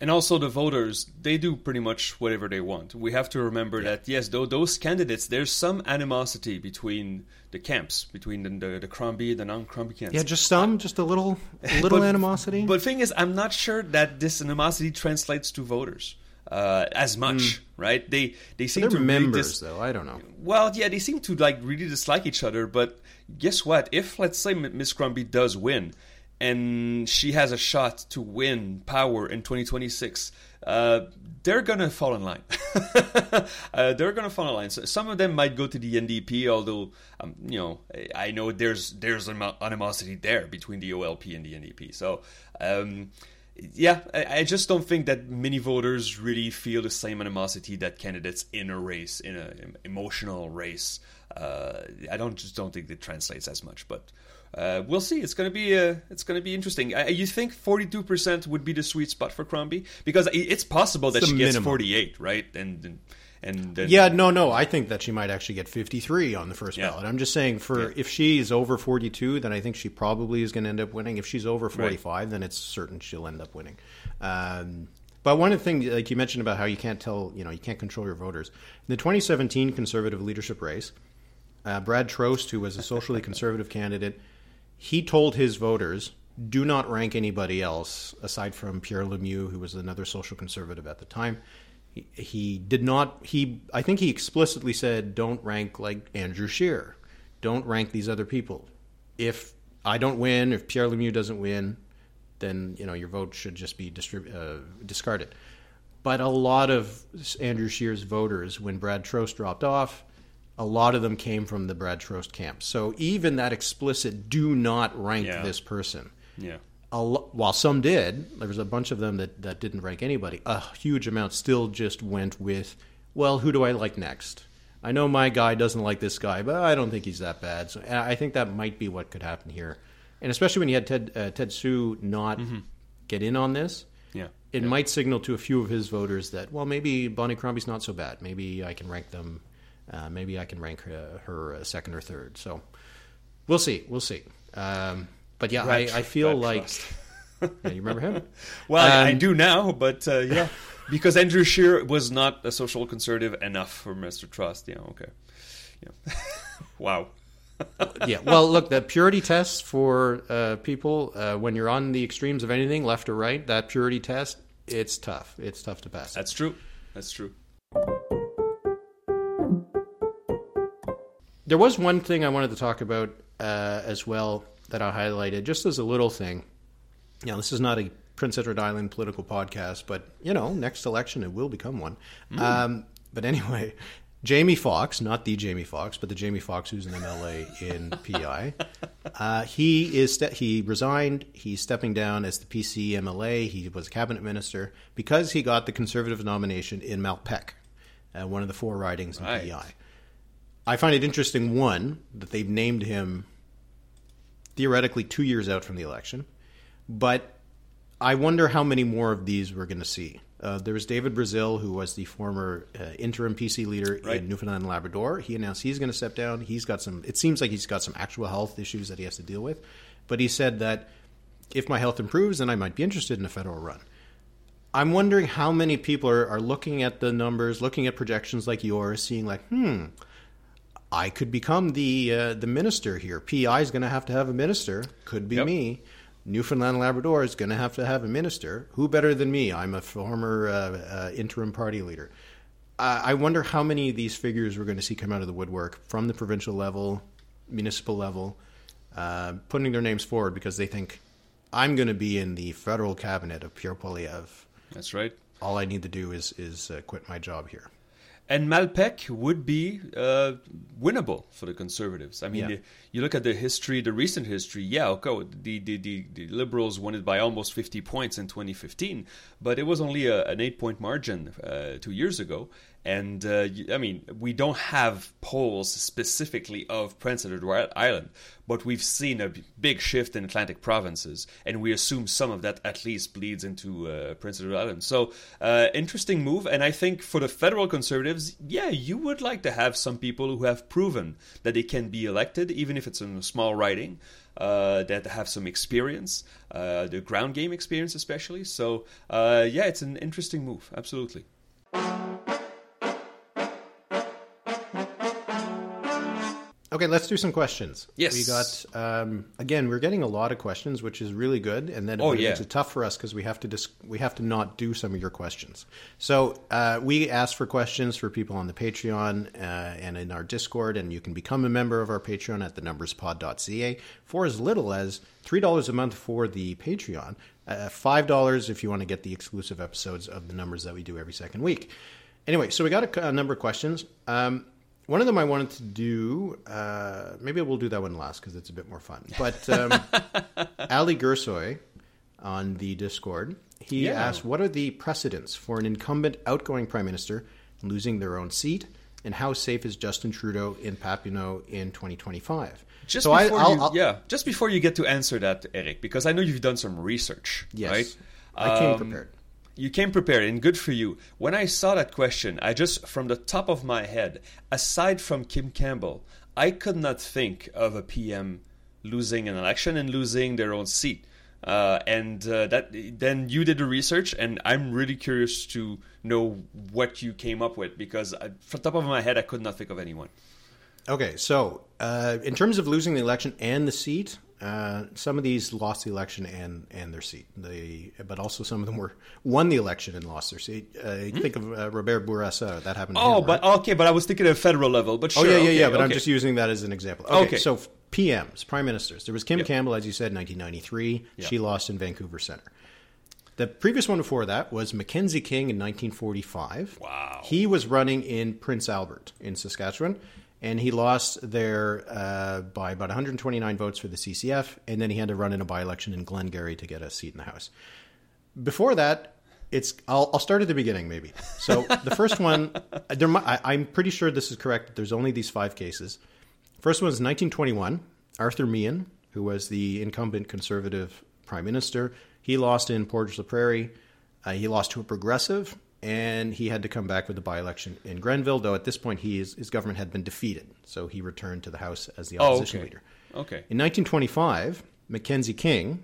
And also the voters, they do pretty much whatever they want. We have to remember yeah. that yes, though those candidates, there's some animosity between the camps, between the the, the Crombie, the non-Crombie camps. Yeah, just some, just a little, little but, animosity. But thing is, I'm not sure that this animosity translates to voters. Uh, as much, mm. right? They they seem to members really dis- though. I don't know. Well, yeah, they seem to like really dislike each other. But guess what? If let's say Miss Crombie does win, and she has a shot to win power in 2026, uh, they're gonna fall in line. uh, they're gonna fall in line. So some of them might go to the NDP, although um, you know I know there's there's animosity there between the OLP and the NDP. So um, yeah, I, I, just don't think that many voters really feel the same animosity that candidates in a race, in an emotional race. Uh, I don't just don't think it translates as much, but uh, we'll see. It's going to be uh, it's to be interesting. Uh, you think forty two percent would be the sweet spot for Crombie because it's possible it's that she minimum. gets forty eight, right? And, and and then, yeah, no, no, I think that she might actually get 53 on the first yeah. ballot. I'm just saying, for yeah. if she's over 42, then I think she probably is going to end up winning. If she's over 45, right. then it's certain she'll end up winning. Um, but one of the things, like you mentioned about how you can't tell, you know, you can't control your voters. In the 2017 conservative leadership race, uh, Brad Trost, who was a socially conservative candidate, he told his voters, do not rank anybody else aside from Pierre Lemieux, who was another social conservative at the time he, did not he I think he explicitly said don't rank like Andrew Scheer. Don't rank these other people. If I don't win, if Pierre Lemieux doesn't win, then you know your vote should just be distrib- uh, discarded. But a lot of Andrew Scheer's voters, when Brad Trost dropped off, a lot of them came from the Brad Trost camp. So even that explicit "do not rank yeah. this person," yeah, while some did, there was a bunch of them that, that didn't rank anybody. A huge amount still just went with, well, who do I like next? I know my guy doesn't like this guy, but I don't think he's that bad. So I think that might be what could happen here, and especially when you had Ted uh, Ted Hsu not mm-hmm. get in on this. Yeah, it yeah. might signal to a few of his voters that well, maybe Bonnie Crombie's not so bad. Maybe I can rank them. Uh, maybe I can rank her, her uh, second or third. So we'll see. We'll see. Um, but yeah, I, I, feel like. yeah, you remember him? well, um, I do now, but uh, yeah, because Andrew Scheer was not a social conservative enough for Mr. Trost. Yeah, okay. Yeah. wow. yeah. Well, look, the purity test for uh, people uh, when you're on the extremes of anything, left or right, that purity test, it's tough. It's tough to pass. That's true. That's true. There was one thing I wanted to talk about uh, as well that I highlighted, just as a little thing. You know, this is not a Prince Edward Island political podcast, but you know, next election it will become one. Mm. Um, but anyway, Jamie Fox, not the Jamie Fox, but the Jamie Fox who's an MLA in PEI, uh, he is ste- he resigned. He's stepping down as the PC MLA. He was a cabinet minister because he got the Conservative nomination in Malpeque, uh, one of the four ridings in right. PEI. I find it interesting, one, that they've named him theoretically two years out from the election. But I wonder how many more of these we're going to see. Uh, there was David Brazil, who was the former uh, interim PC leader right. in Newfoundland and Labrador. He announced he's going to step down. He's got some. It seems like he's got some actual health issues that he has to deal with. But he said that if my health improves, then I might be interested in a federal run. I'm wondering how many people are, are looking at the numbers, looking at projections like yours, seeing like, hmm, I could become the uh, the minister here. PEI is going to have to have a minister. Could be yep. me. Newfoundland Labrador is going to have to have a minister. Who better than me? I'm a former uh, uh, interim party leader. I wonder how many of these figures we're going to see come out of the woodwork from the provincial level, municipal level, uh, putting their names forward because they think I'm going to be in the federal cabinet of Pierre Poilievre. That's right. All I need to do is is uh, quit my job here and Malpeque would be uh, winnable for the Conservatives. I mean, yeah. the, you look at the history, the recent history. Yeah, okay, the, the, the, the, Liberals won it by almost 50 points in 2015, but it was only a, an eight point margin uh, two years ago. And uh, I mean, we don't have polls specifically of Prince Edward Island, but we've seen a big shift in Atlantic provinces, and we assume some of that at least bleeds into uh, Prince Edward Island. So, uh, interesting move. And I think for the federal conservatives, yeah, you would like to have some people who have proven that they can be elected, even if it's in a small riding. Uh, that have some experience, uh, the ground game experience especially. So, uh, yeah, it's an interesting move, absolutely. Okay, let's do some questions. Yes, we got um, again. We're getting a lot of questions, which is really good, and then oh, yeah. it's tough for us because we have to dis- we have to not do some of your questions. So uh, we asked for questions for people on the Patreon uh, and in our Discord, and you can become a member of our Patreon at thenumberspod.ca for as little as three dollars a month for the Patreon, uh, five dollars if you want to get the exclusive episodes of the numbers that we do every second week. Anyway, so we got a, a number of questions. Um, one of them I wanted to do. Uh, maybe we'll do that one last because it's a bit more fun. But um, Ali Gersoy on the Discord He Yeah. asked, "What are the precedents for an incumbent outgoing prime minister losing their own seat, and how safe is Justin Trudeau in Papineau in 2025?" Just so I, before I'll, you, I'll- yeah, just before you get to answer that, Eric, because I know you've done some research, yes, right? I came Um, prepared. You came prepared, and good for you. When I saw that question, I just, from the top of my head, aside from Kim Campbell, I could not think of a PM losing an election and losing their own seat. Uh, and uh, that then you did the research, and I'm really curious to know what you came up with because I, from the top of my head, I could not think of anyone. Okay, so uh, in terms of losing the election and the seat, uh, some of these lost the election and, and their seat. They, but also some of them were won the election and lost their seat. Uh, Think of uh, Robert Bourassa. That happened. To Hmm? Oh, him, but right? okay, but I was thinking of a federal level. But oh yeah, yeah, okay, yeah. But I'm just using that as an example. Okay, Okay. so PMs, prime ministers. There was Kim Yep. Campbell, as you said, in 1993. Yeah. She lost in Vancouver Center. The previous one before that was Mackenzie King in 1945. Wow. He was running in Prince Albert in Saskatchewan, and he lost there uh, by about 129 votes for the CCF, and then he had to run in a by-election in Glengarry to get a seat in the House. Before that, it's I'll, I'll start at the beginning maybe. So the first one, there, I, I'm pretty sure this is correct. There's only these five cases. First one was 1921. Arthur Meighen, who was the incumbent Conservative Prime Minister, he lost in Portage la Prairie. Uh, he lost to a progressive, and he had to come back with the by-election in Grenville. Though at this point, he is, his government had been defeated, so he returned to the House as the Oh, opposition okay. leader. Okay. In 1925, Mackenzie King,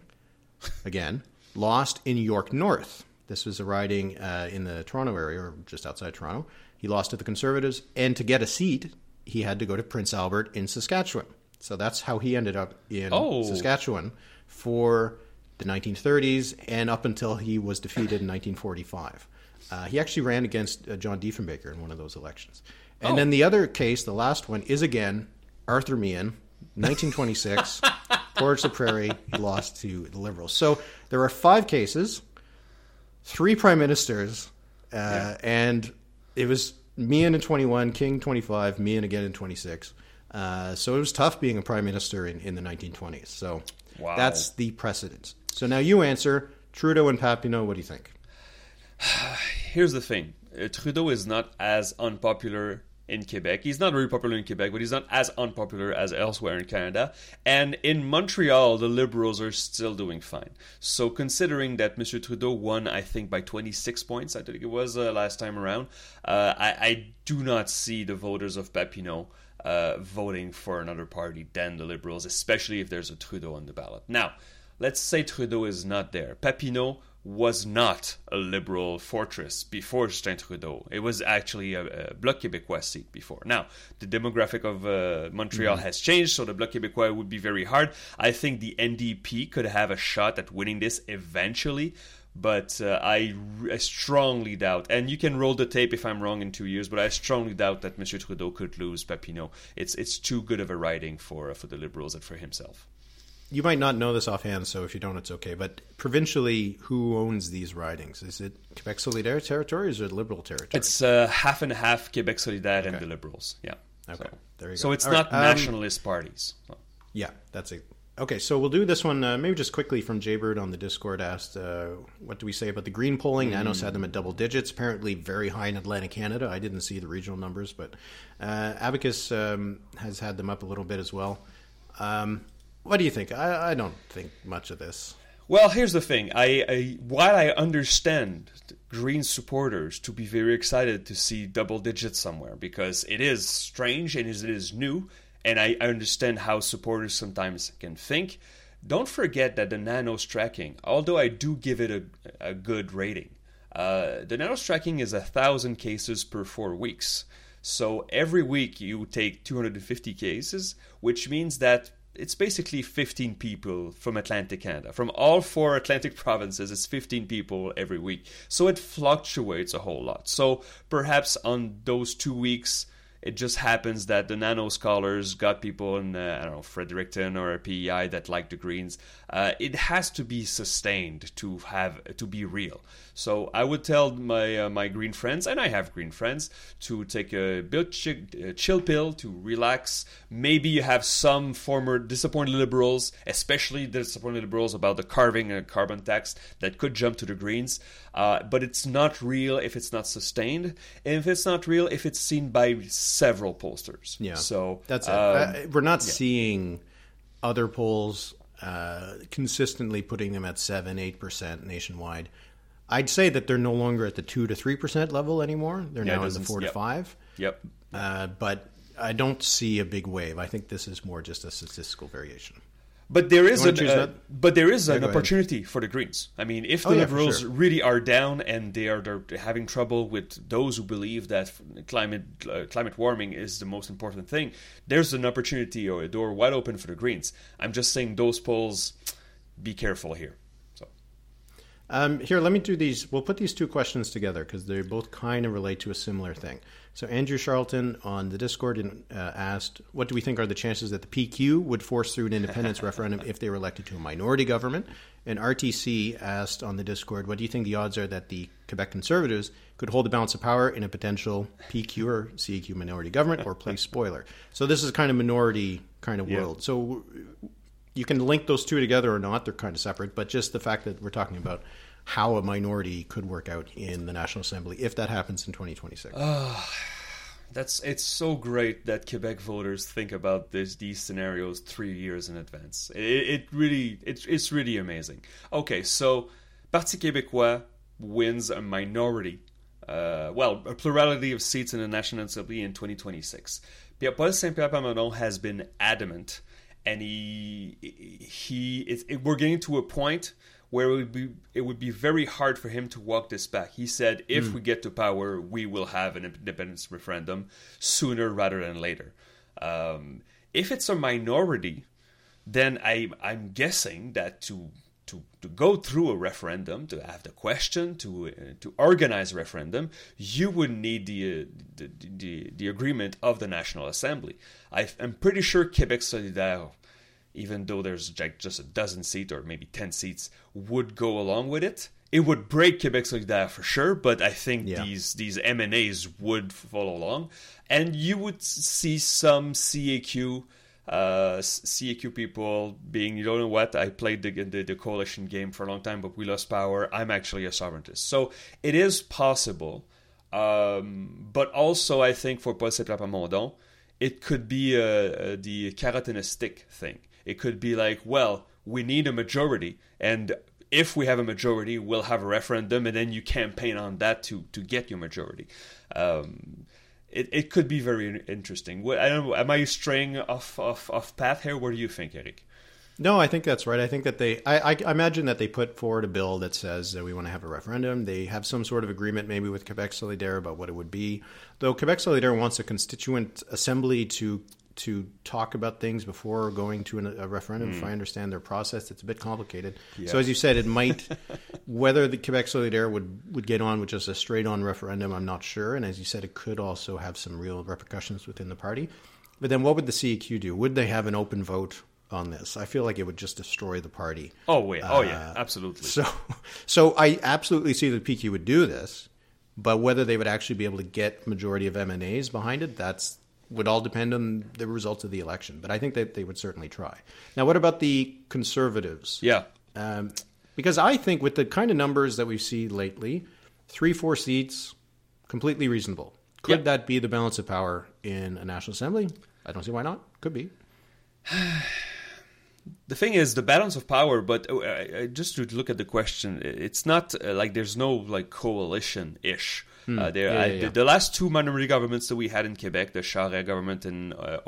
again, lost in York North. This was a riding uh, in the Toronto area, or just outside Toronto. He lost to the Conservatives, and to get a seat, he had to go to Prince Albert in Saskatchewan. So that's how he ended up in Oh. Saskatchewan for the 1930s and up until he was defeated in 1945. Uh, he actually ran against uh, John Diefenbaker in one of those elections. And Oh. then the other case, the last one, is again Arthur Meighen, 1926, Portage la Prairie. He lost to the Liberals. So there are five cases, three prime ministers, uh, and it was Meighen in 21, King 25, Meighen again in 26. Uh, so it was tough being a prime minister in, in the 1920s. So Wow. that's the precedent. So now you answer Trudeau and Papineau. What do you think? Here's the thing uh, Trudeau is not as unpopular in Quebec. He's not very popular in Quebec, but he's not as unpopular as elsewhere in Canada. And in Montreal, the Liberals are still doing fine. So, considering that Mr. Trudeau won, I think, by 26 points, I think it was uh, last time around, uh, I, I do not see the voters of Papineau. Uh, voting for another party than the Liberals, especially if there's a Trudeau on the ballot. Now, let's say Trudeau is not there. Papineau was not a liberal fortress before Justin Trudeau. It was actually a, a Bloc Québécois seat before. Now, the demographic of uh, Montreal has changed, so the Bloc Québécois would be very hard. I think the NDP could have a shot at winning this eventually. But uh, I, I strongly doubt, and you can roll the tape if I'm wrong in two years. But I strongly doubt that Monsieur Trudeau could lose Papineau. It's it's too good of a riding for for the Liberals and for himself. You might not know this offhand, so if you don't, it's okay. But provincially, who owns these ridings? Is it Quebec Solidaire territory or is it Liberal territory? It's uh, half and half Quebec Solidaire and the Liberals. Yeah. Okay, So, there you go. so it's All not right, um, nationalist parties. Yeah, that's it. Okay, so we'll do this one uh, maybe just quickly from Jaybird on the Discord asked, uh, what do we say about the green polling? Nanos had them at double digits, apparently very high in Atlantic Canada. I didn't see the regional numbers, but uh, Abacus um, has had them up a little bit as well. Um, what do you think? I, I don't think much of this. Well, here's the thing. I, I while I understand Green supporters to be very excited to see double digits somewhere because it is strange and it is new, and I, understand how supporters sometimes can think. Don't forget that the Nanos tracking, although I do give it a, a good rating, uh, the Nanos tracking is a thousand cases per four weeks. So every week you take 250 cases, which means that it's basically 15 people from Atlantic Canada. From all four Atlantic provinces, it's 15 people every week. So it fluctuates a whole lot. So perhaps on those two weeks, It just happens that the Nanos callers got people in, uh, I don't know, Fredericton or PEI that like the Greens. Uh, it has to be sustained to have to be real. So I would tell my uh, my green friends, and I have green friends, to take a bit chill pill to relax. Maybe you have some former disappointed liberals, especially disappointed liberals about the carving a carbon tax that could jump to the Greens. Uh, but it's not real if it's not sustained, and if it's not real if it's seen by several pollsters. Yeah. So that's um, Uh, we're not yeah. seeing other polls uh, consistently putting them at seven, eight percent nationwide. I'd say that they're no longer at the two to three percent level anymore. They're Yeah, now in the four to five. Yep. Uh, but I don't see a big wave. I think this is more just a statistical variation. But there is an uh, but there is Yeah, an go ahead. opportunity for the Greens. I mean, if the Oh, yeah, Liberals sure. really are down and they are they're having trouble with those who believe that climate uh, climate warming is the most important thing, there's an opportunity or a door wide open for the Greens. I'm just saying those polls. Be careful here. So Um, here, let me do these. We'll put these two questions together because they both kind of relate to a similar thing. So, Andrew Charlton on the Discord uh, asked, "What do we think are the chances that the PQ would force through an independence referendum if they were elected to a minority government?" And RTC asked on the Discord, "What do you think the odds are that the Quebec Conservatives could hold the balance of power in a potential PQ or CAQ minority government or play spoiler?" So, this is kind of minority kind of Yeah. world. So, you can link those two together or not. They're kind of separate, but just the fact that we're talking about how a minority could work out in the National Assembly if that happens in 2026. that's it's so great that Quebec voters think about this these scenarios three years in advance. It, it really it's it's really amazing. Okay, so Parti Québécois wins a minority, uh, well, a plurality of seats in the National Assembly in 2026. Pierre Paul Saint Pierre Plamondon has been adamant, and he he it, we're getting to a point where it would be it would be very hard for him to walk this back. He said, "If we get to power, we will have an independence referendum sooner rather than later." Um, if it's a minority, then I I'm guessing that to to, to go through a referendum, to have the question, to uh, to organize a referendum, you would need the, uh, the, the the agreement of the National Assembly. I, I'm pretty sure Quebec Solidaire, even though there's like just a dozen seats or maybe ten seats, would go along with it. It would break Quebec Solidaire for sure, but I think Yeah. these these MNAs would follow along, and you would see some CAQ uh, CAQ people being, you don't know what, I played the, the, the coalition game for a long time, but we lost power. I'm actually a sovereigntist. So it is possible. Um, but also, I think for Paul Plamondon, it could be uh, the carrot and a stick thing. It could be like, well, we need a majority, and if we have a majority, we'll have a referendum, and then you campaign on that to, to get your majority. Um, it, it could be very interesting. I don't. Am I straying off, off, off path here? What do you think, Eric? No, I think that's right. I think that they, I, I imagine that they put forward a bill that says that we want to have a referendum. They have some sort of agreement, maybe with Quebec Solidaire, about what it would be. Though Quebec Solidaire wants a constituent assembly to to talk about things before going to an, a referendum. If hmm. I understand their process, it's a bit complicated. So, as you said, it might whether the Quebec Solidaire would would get on with just a straight on referendum. I'm not sure. And as you said, it could also have some real repercussions within the party. But then, what would the CAQ do? Would they have an open vote on this? I feel like it would just destroy the party. Oh, wait. Oh, yeah. Uh, absolutely. So, so I absolutely see that PQ would do this, but whether they would actually be able to get majority of MNAs behind it, that's would all depend on the results of the election. But I think that they would certainly try. Now, what about the conservatives? yeah. Um, because I think with the kind of numbers that we see lately, three, four seats, completely reasonable. Could Yeah. that be the balance of power in a national assembly? I don't see why not. Could be. the thing is the balance of power but uh, uh, just to look at the question it's not uh, like there's no like coalition ish uh, there. Yeah, I- yeah, yeah. The, the last two minority governments that we had in Quebec, the Charest government in uh,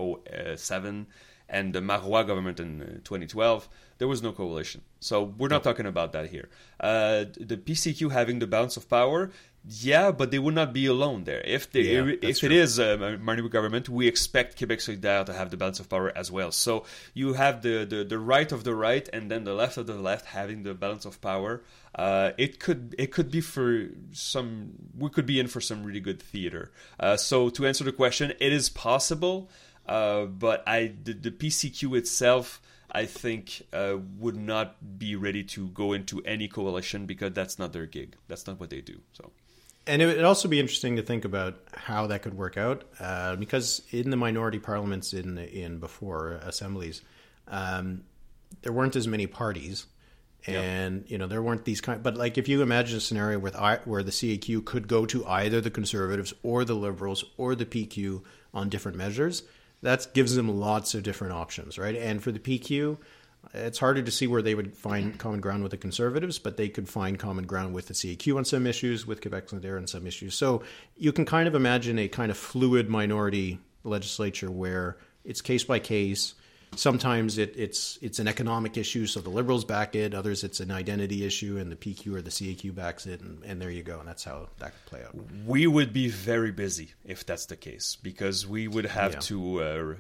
07 and the Marois government in uh, 2012, there was no coalition. So we're not talking about that here. Uh, the PCQ having the balance of power, yeah, but they would not be alone there. If they, Yeah, if it is a minority government, we expect Quebec Solidaire to have the balance of power as well. So you have the, the, the right of the right and then the left of the left having the balance of power. Uh, it could it could be for some we could be in for some really good theater. Uh, so to answer the question, it is possible, uh, but I the, the PCQ itself. I think uh, would not be ready to go into any coalition because that's not their gig. That's not what they do. So And it would also be interesting to think about how that could work out, uh, because in the minority parliaments in in before assemblies, um, there weren't as many parties, and you know there weren't these kind. But like if you imagine a scenario with I, where the CAQ could go to either the Conservatives or the Liberals or the PQ on different measures, that gives them lots of different options, right? And for the PQ, it's harder to see where they would find common ground with the Conservatives, but they could find common ground with the CAQ on some issues, with Quebec Solidaire on some issues. So you can kind of imagine a kind of fluid minority legislature where it's case by case. Sometimes it, it's it's an economic issue, so the Liberals back it. Others, it's an identity issue, and the PQ or the CAQ backs it, and, and there you go. And that's how that could play out. we would be very busy if that's the case because we would have Yeah. to uh,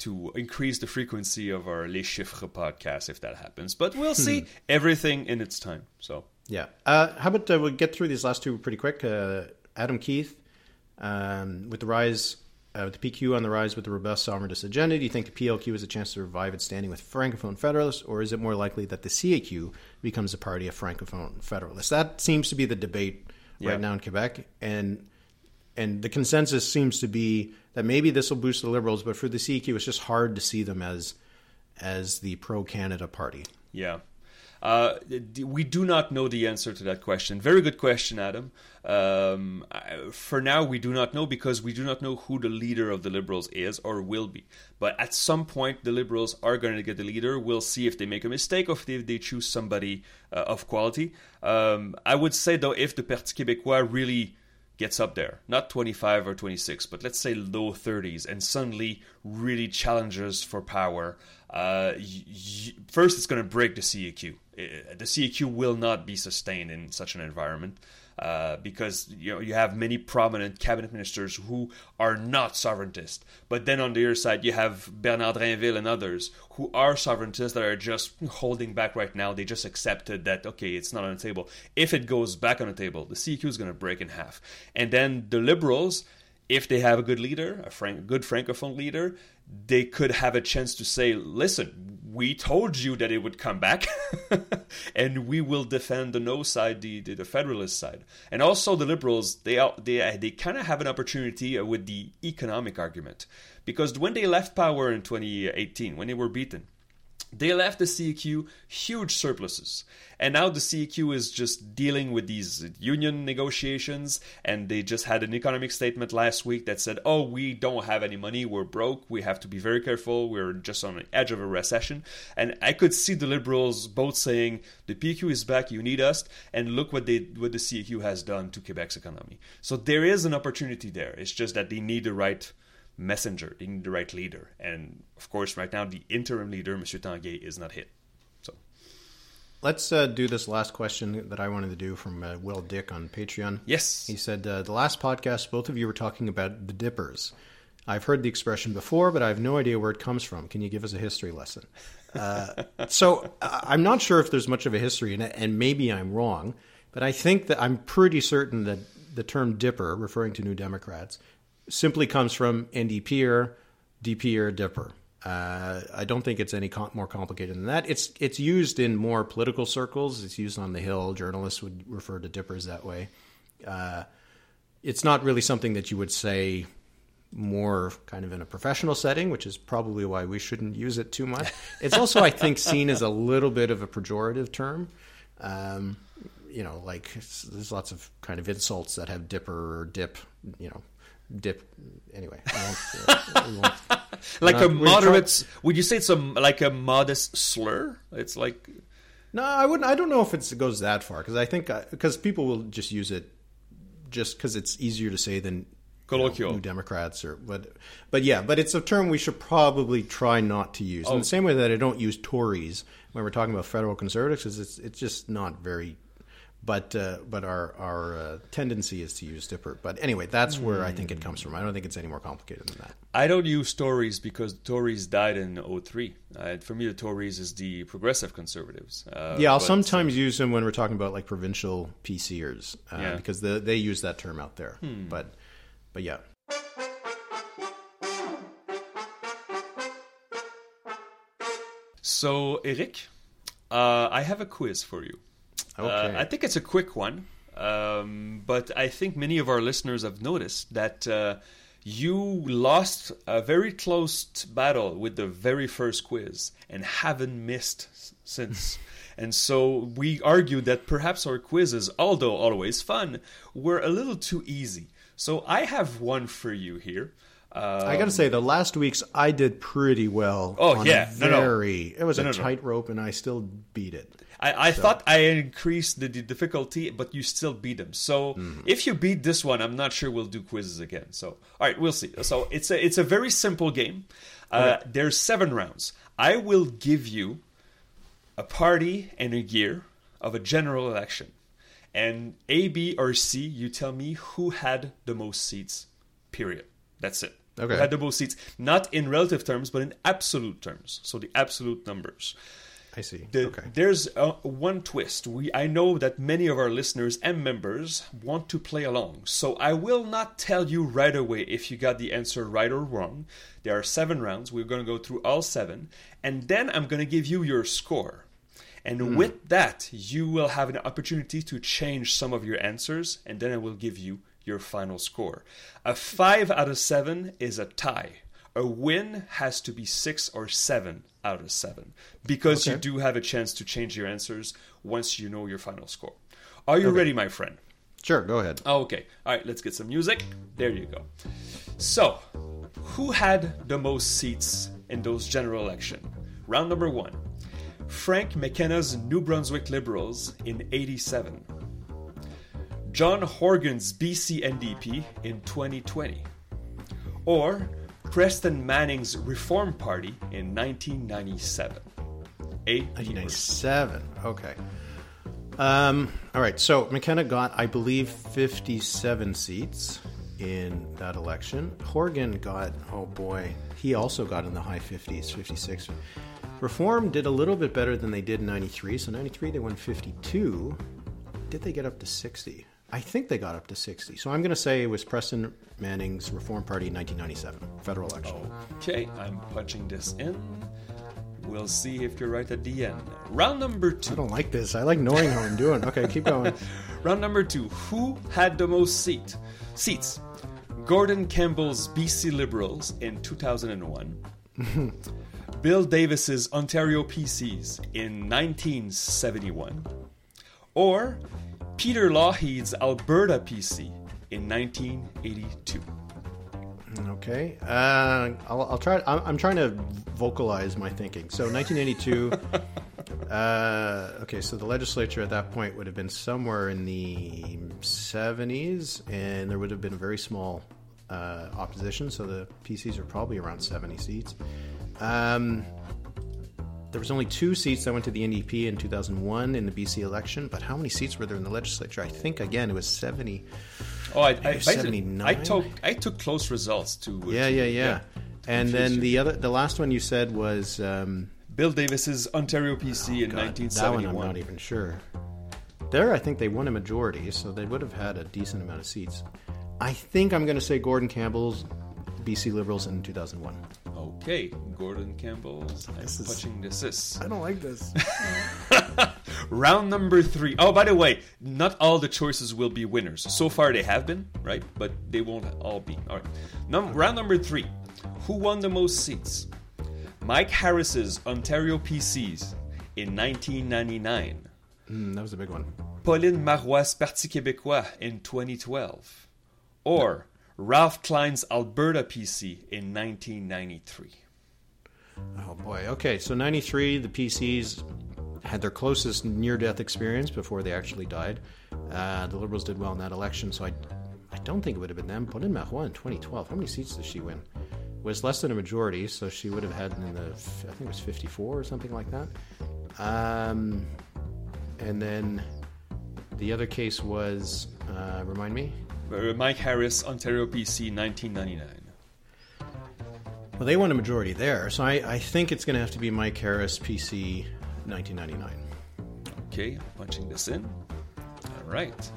to increase the frequency of our Les Chiffres podcast if that happens. But we'll see everything in its time. So Yeah. Uh, how about uh, we'll get through these last two pretty quick? Uh, Adam Keith, um, with the rise, uh, with the PQ on the rise with the robust sovereignist agenda, do you think the PLQ has a chance to revive its standing with Francophone Federalists, or is it more likely that the CAQ becomes a party of Francophone Federalists? That seems to be the debate right now in Quebec, and and the consensus seems to be that maybe this will boost the Liberals, but for the CAQ, it's just hard to see them as as the pro Canada party. yeah. Uh, we do not know the answer to that question. Very good question, Adam. Um, for now, we do not know because we do not know who the leader of the Liberals is or will be. But at some point, the Liberals are going to get the leader. We'll see if they make a mistake or if they, they choose somebody uh, of quality. Um, I would say, though, if the Parti Québécois really gets up there, not 25 or 26, but let's say low 30s, and suddenly really challenges for power. Uh, first, it's going to break the CAQ. The CAQ will not be sustained in such an environment. Uh, because you know you have many prominent cabinet ministers who are not sovereigntists, but then on the other side you have Bernard Drainville and others who are sovereigntists that are just holding back right now. They just accepted that okay, it's not on the table. If it goes back on the table, the CQ is going to break in half, and then the liberals, if they have a good leader, a frank, good francophone leader, they could have a chance to say, "Listen, we told you that it would come back, and we will defend the no side, the, the, the federalist side, and also the liberals. They they uh, they kind of have an opportunity uh, with the economic argument because when they left power in 2018, when they were beaten, they left the CAQ huge surpluses. And now the CAQ is just dealing with these union negotiations. And they just had an economic statement last week that said, oh, we don't have any money. We're broke. We have to be very careful. We're just on the edge of a recession. And I could see the liberals both saying, the PQ is back. You need us. And look what, they, what the CAQ has done to Quebec's economy. So there is an opportunity there. It's just that they need the right messenger, they need the right leader. And of course, right now, the interim leader, Monsieur Tanguay, is not hit. So, Let's uh, do this last question that I wanted to do from uh, Will Dick on Patreon. yes. He said, uh, The last podcast, both of you were talking about the dippers. I've heard the expression before, but I have no idea where it comes from. Can you give us a history lesson? Uh, so uh, I'm not sure if there's much of a history in it, and maybe I'm wrong, but I think that I'm pretty certain that the term dipper, referring to New Democrats, simply comes from NDPer, DPer, dipper. Uh, I don't think it's any com- more complicated than that. It's it's used in more political circles. It's used on the Hill. Journalists would refer to dippers that way. Uh, it's not really something that you would say more kind of in a professional setting, which is probably why we shouldn't use it too much. It's also, I think, seen as a little bit of a pejorative term. Um, you know, like there's lots of kind of insults that have dipper or dip. You know, dip. Anyway, uh, Like not- a moderate, would you say it's a like a modest slur? It's like No, I wouldn't. I don't know if it goes that far because I think because people will just use it just because it's easier to say than Colloquial. New Democrats or but but yeah, but it's a term we should probably try not to use. In Oh. the same way that I don't use Tories when we're talking about federal conservatives, 'cause it's it's just not very. But uh, but our our uh, tendency is to use Dipper. But anyway, that's where I think it comes from. I don't think it's any more complicated than that. I don't use Tories because Tories died in 03. Uh, for me, the Tories is the progressive conservatives. Uh, Yeah, I'll but- sometimes use them when we're talking about like provincial PCers uh, Yeah. because the, they use that term out there. But but yeah, So, Eric, uh, I have a quiz for you. Okay. Uh, I think it's a quick one, um, but I think many of our listeners have noticed that uh, you lost a very close battle with the very first quiz and haven't missed since. and so we argued that perhaps our quizzes, although always fun, were a little too easy. So I have one for you here. Uh, I got to say, the last weeks I did pretty well. Oh, on yeah. a No, no. very. It was No, a no. tightrope, and I still beat it. I, I thought I increased the, the difficulty, but you still beat them. So Mm-hmm. if you beat this one, I'm not sure we'll do quizzes again. So all right, we'll see. So it's a it's a very simple game. Uh, There's seven rounds. I will give you a party and a year of a general election, and A, B, or C. You tell me who had the most seats. Period. That's it. Okay. Who had the most seats? Not in relative terms, but in absolute terms. So the absolute numbers. I see. The- okay. There's uh, one twist. We I know that many of our listeners and members want to play along, so I will not tell you right away if you got the answer right or wrong. There are seven rounds. We're going to go through all seven, and then I'm going to give you your score. And with that, you will have an opportunity to change some of your answers, and then I will give you your final score. A five out of seven is a tie. A win has to be six or seven out of seven because you do have a chance to change your answers once you know your final score. Are you ready, my friend? Sure, go ahead. Oh, okay. All right, let's get some music. There you go. So, who had the most seats in those general election? Round number one. Frank McKenna's New Brunswick Liberals in 87. John Horgan's BC NDP in 2020. Or Preston Manning's Reform Party in 1997. A, B, 1997. Okay. Um, all right. So McKenna got, I believe, 57 seats in that election. Horgan got, oh boy, he also got in the high 50s, 56. Reform did a little bit better than they did in 93. So 93, they won 52. Did they get up to 60? I think they got up to 60. So I'm going to say it was Preston Manning's Reform Party in 1997, federal election. Okay, I'm punching this in. We'll see if you're right at the end. Round number two. I don't like this. I like knowing how I'm doing. Okay, keep going. Round number two. Who had the most seat seats? Gordon Campbell's BC Liberals in 2001. Bill Davis's Ontario PCs in 1971. Or Peter Lougheed's Alberta PC in 1982. Okay. Uh, I'll, I'll try. I'm, I'm trying to vocalize my thinking. So 1982. uh, okay, so the legislature at that point would have been somewhere in the 70s, and there would have been a very small uh, opposition. So the PCs are probably around 70 seats. Um, there was only two seats that went to the NDP in 2001 in the BC election, but how many seats were there in the legislature? I think again it was 70. Oh, I, I, 79? I took I took close results to Yeah, to- yeah, yeah. And then you. the other, the last one you said was um, Bill Davis's Ontario PC in God, that one I'm not even sure. There, I think they won a majority, so they would have had a decent amount of seats. I think I'm going to say Gordon Campbell's BC Liberals in 2001. Okay, Gordon Campbell's. I'm is- punching this is I don't like this. round number three. Oh, by the way, not all the choices will be winners. So far, they have been right, but they won't all be. All right. Num- round number three. Who won the most seats? Mike Harris's Ontario PCs in 1999. Mm, that was a big one. Pauline Marois' Parti québécois in 2012, or Ralph Klein's Alberta PC in 1993. Oh boy. Okay, so 93, the PCs had their closest near-death experience before they actually died. Uh, the Liberals did well in that election, so I, I don't think it would have been them. Pauline Marois in 2012. How many seats did she win? Was less than a majority, so she would have had in the I think it was 54 or something like that. Um, and then the other case was uh, remind me. Uh, Mike Harris, Ontario PC, 1999. Well, they won a majority there, so I, I think it's going to have to be Mike Harris, PC, 1999. Okay, punching this in. All right.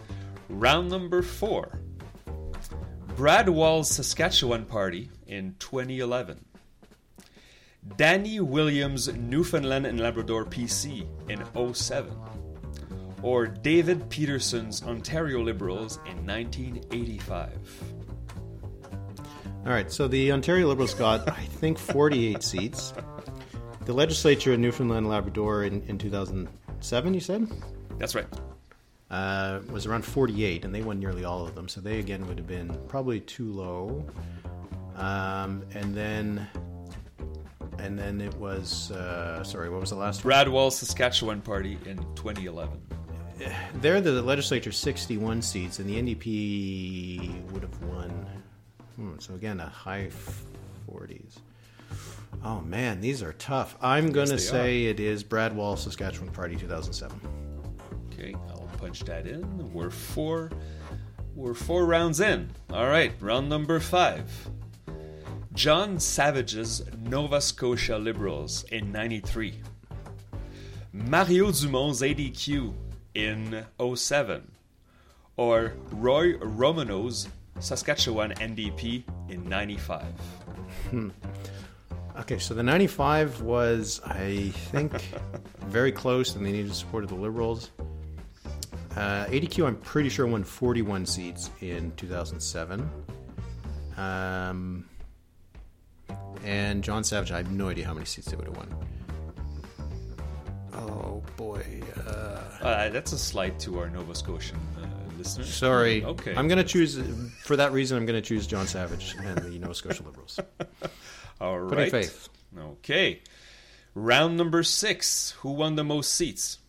Round number four. Brad Wall's Saskatchewan Party in 2011. Danny Williams Newfoundland and Labrador PC in 07. Or David Peterson's Ontario Liberals in 1985. All right, so the Ontario Liberals got, I think, 48 seats. The legislature in Newfoundland and Labrador in, in 2007, you said? That's right. Uh, was around 48, and they won nearly all of them. So they again would have been probably too low. Um, and then, and then it was uh, sorry, what was the last one? Brad Saskatchewan Party in 2011. There, are the legislature 61 seats, and the NDP would have won. Hmm, so again, a high 40s. Oh man, these are tough. I'm going to they say it is Brad Wall, Saskatchewan Party 2007. Okay, I'll punch that in. We're four. We're four rounds in. All right, round number five. John Savage's Nova Scotia Liberals in '93. Mario Dumont's ADQ in 07. Or Roy Romanow's Saskatchewan NDP in 95. Okay, so the 95 was, I think, very close, and they needed support of the Liberals. Uh, ADQ, I'm pretty sure, won 41 seats in 2007. Um, and John Savage, I have no idea how many seats they would have won. Oh, boy. Uh, Uh, that's a slight to our Nova Scotian uh, listeners. sorry. Okay. I'm going to choose, for that reason, I'm going to choose John Savage and the Nova Scotia Liberals. All Putting faith. Okay. Round number six. Who won the most seats?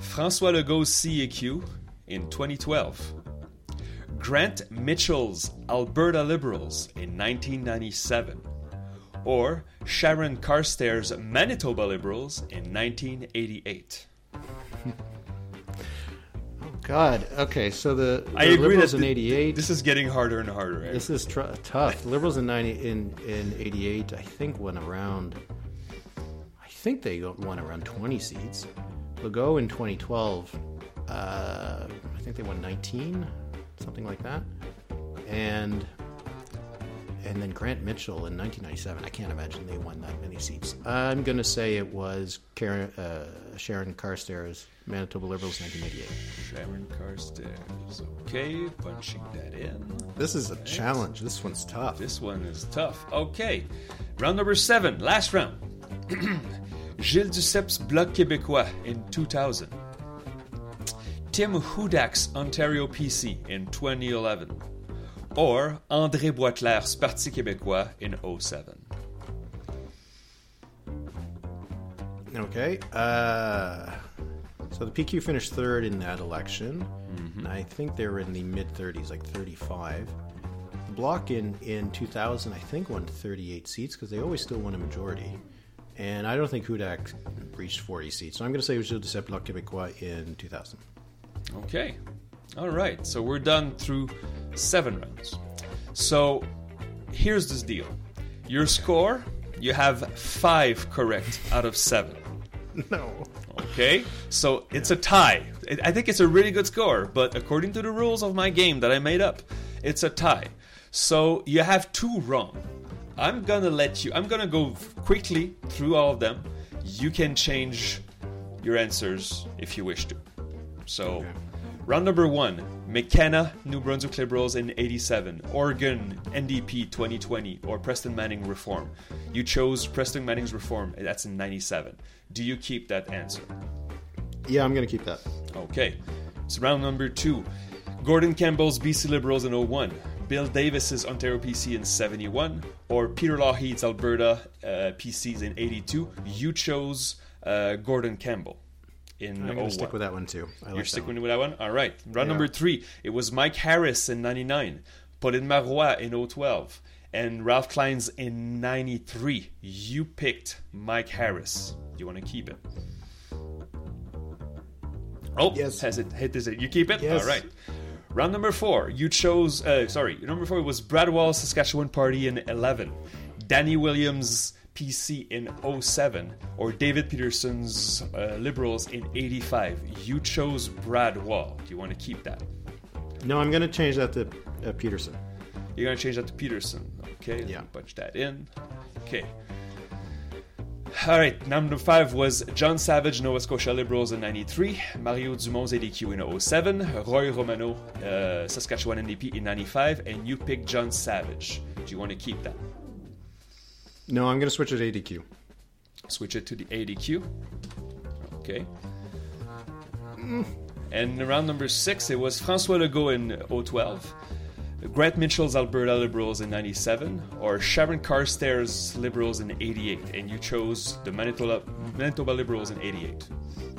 François Legault's CAQ in 2012. Grant Mitchell's Alberta Liberals in 1997. Or Sharon Carstairs' Manitoba Liberals in 1988. Oh God. Okay, so the, the I agree Liberals that in the- 88. This is getting harder and harder. This is tr- tough. Liberals in ninety in in eighty eight, I think, won around. I think they won around twenty seats. Legault in twenty twelve, uh, I think they won nineteen, something like that, and and then Grant Mitchell in nineteen ninety seven. I can't imagine they won that many seats. I'm going to say it was Karen, uh, Sharon Carstairs, Manitoba Liberals, nineteen eighty eight. Sharon Carstairs. Okay, punching that in. This is a challenge. This one's tough. This one is tough. Okay. Round number seven, last round. Gilles Duceppe's Bloc Québécois in 2000. Tim Hudak's Ontario PC in 2011. Or André Boisclair's Parti Québécois in 07. Okay. Uh, so the PQ finished third in that election. And I think they were in the mid 30s, like 35. The Bloc in, in 2000, I think, won 38 seats because they always still won a majority. And I don't think Hudak reached 40 seats. So I'm going to say it was Duceppe Bloc Québécois in 2000. Okay. All right. So we're done through seven rounds. So here's this deal your score, you have five correct out of seven. No. Okay, so it's a tie. I think it's a really good score, but according to the rules of my game that I made up, it's a tie. So you have two wrong. I'm gonna let you. I'm gonna go quickly through all of them. You can change your answers if you wish to. So, round number one: McKenna, New Brunswick Liberals in '87, Horgan NDP 2020, or Preston Manning Reform. You chose Preston Manning's Reform. That's in '97. Do you keep that answer? Yeah, I'm going to keep that. Okay. So round number two. Gordon Campbell's BC Liberals in 01. Bill Davis's Ontario PC in 71. Or Peter Lougheed's Alberta uh, PCs in 82. You chose uh, Gordon Campbell in I'm going 01. to stick with that one too. I You're like sticking one. with that one? All right. Round Yeah. number three, it was Mike Harris in 99, Pauline Marois in 012, and Ralph Klein's in 93. You picked Mike Harris. You want to keep it? Oh, Yes. has it hit Is it? You keep it? Yes. All right. Round number four, you chose, uh, sorry, number four was Brad Wall, Saskatchewan Party in 11, Danny Williams, PC in 07, or David Peterson's uh, Liberals in 85. You chose Brad Wall. Do you want to keep that? No, I'm going to change that to uh, Peterson. You're going to change that to Peterson. Okay, Yeah. punch that in. Okay. All right, number five was John Savage, Nova Scotia Liberals in 93, Mario Dumont's ADQ in 07, Roy Romanow, uh, Saskatchewan NDP in 95, and you picked John Savage. Do you want to keep that? No, I'm going to switch it to ADQ. Switch it to the ADQ. Okay. Mm. And round number six, it was Francois Legault in 012, Grant Mitchell's Alberta Liberals in 97, or Sharon Carstairs Liberals in 88, and you chose the Manitoba, Manitoba Liberals in 88.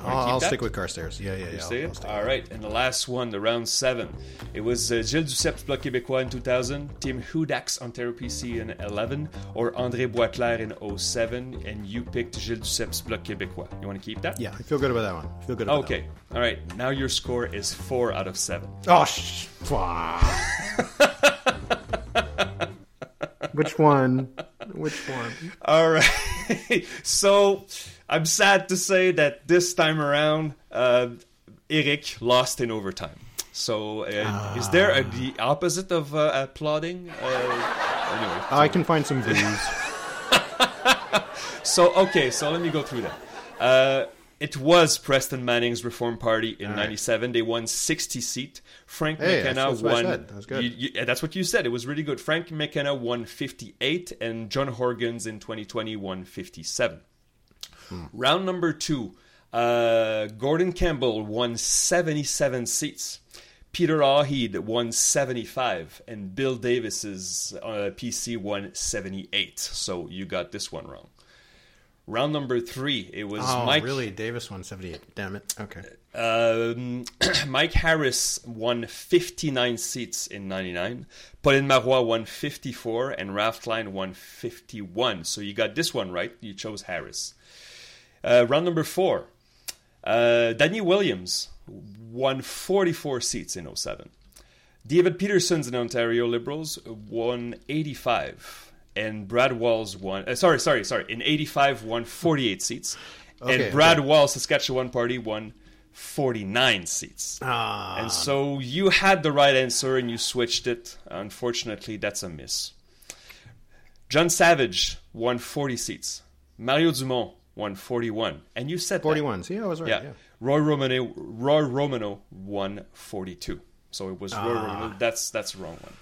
I'll, that? stick with Carstairs. Yeah, yeah, yeah. I'll- I'll All right, and the last one, the round seven. It was uh, Gilles Duceppe's Bloc Québécois in 2000, Tim Hudak's Ontario PC in 11, or André Boisclair in 07, and you picked Gilles Duceppe's Bloc Québécois. You want to keep that? Yeah, I feel good about that one. I feel good about Okay. All right. Now your score is four out of seven. Oh, sh-. Which one? Which one? All right. so I'm sad to say that this time around, uh, Eric lost in overtime. So uh, is there a, the opposite of uh, applauding? Uh, anyway. I can find some views. So okay, so let me go through that. It was Preston Manning's Reform Party in All right. '97. They won 60 seat. Frank Hey, McKenna that's what I won. That was good. You- you- that's what you said. It was really good. Frank McKenna won 58, and John Horgans in 2020 won 57. Hmm. Round number two, uh, Gordon Campbell won 77 seats. Peter Lougheed won 75, and Bill Davis's uh, PC won 78. So you got this one wrong. Round number three, it was Oh, Mike. really? Davis won 78. Damn it. Okay. Um, Mike Harris won 59 seats in 99. Pauline Marois won 54, and Ralph Klein won 51. So you got this one right. You chose Harris. Uh, round number four, uh, Danny Williams won 44 seats in 07. David Peterson's in Ontario Liberals won 85, and Brad Walls won. Uh, sorry, sorry, sorry. In 85, won 48 seats, Okay, and Brad okay. Walls Saskatchewan Party won 49 seats. Ah, And so you had the right answer and you switched it. Unfortunately, that's a miss. John Savage won 40 seats. Mario Dumont won 41. And you said that. 41. See, I was right. Yeah. Yeah. Roy Romanow Roy Romanow won 42. So it was Roy Ah. Romanow. That's that's the wrong one.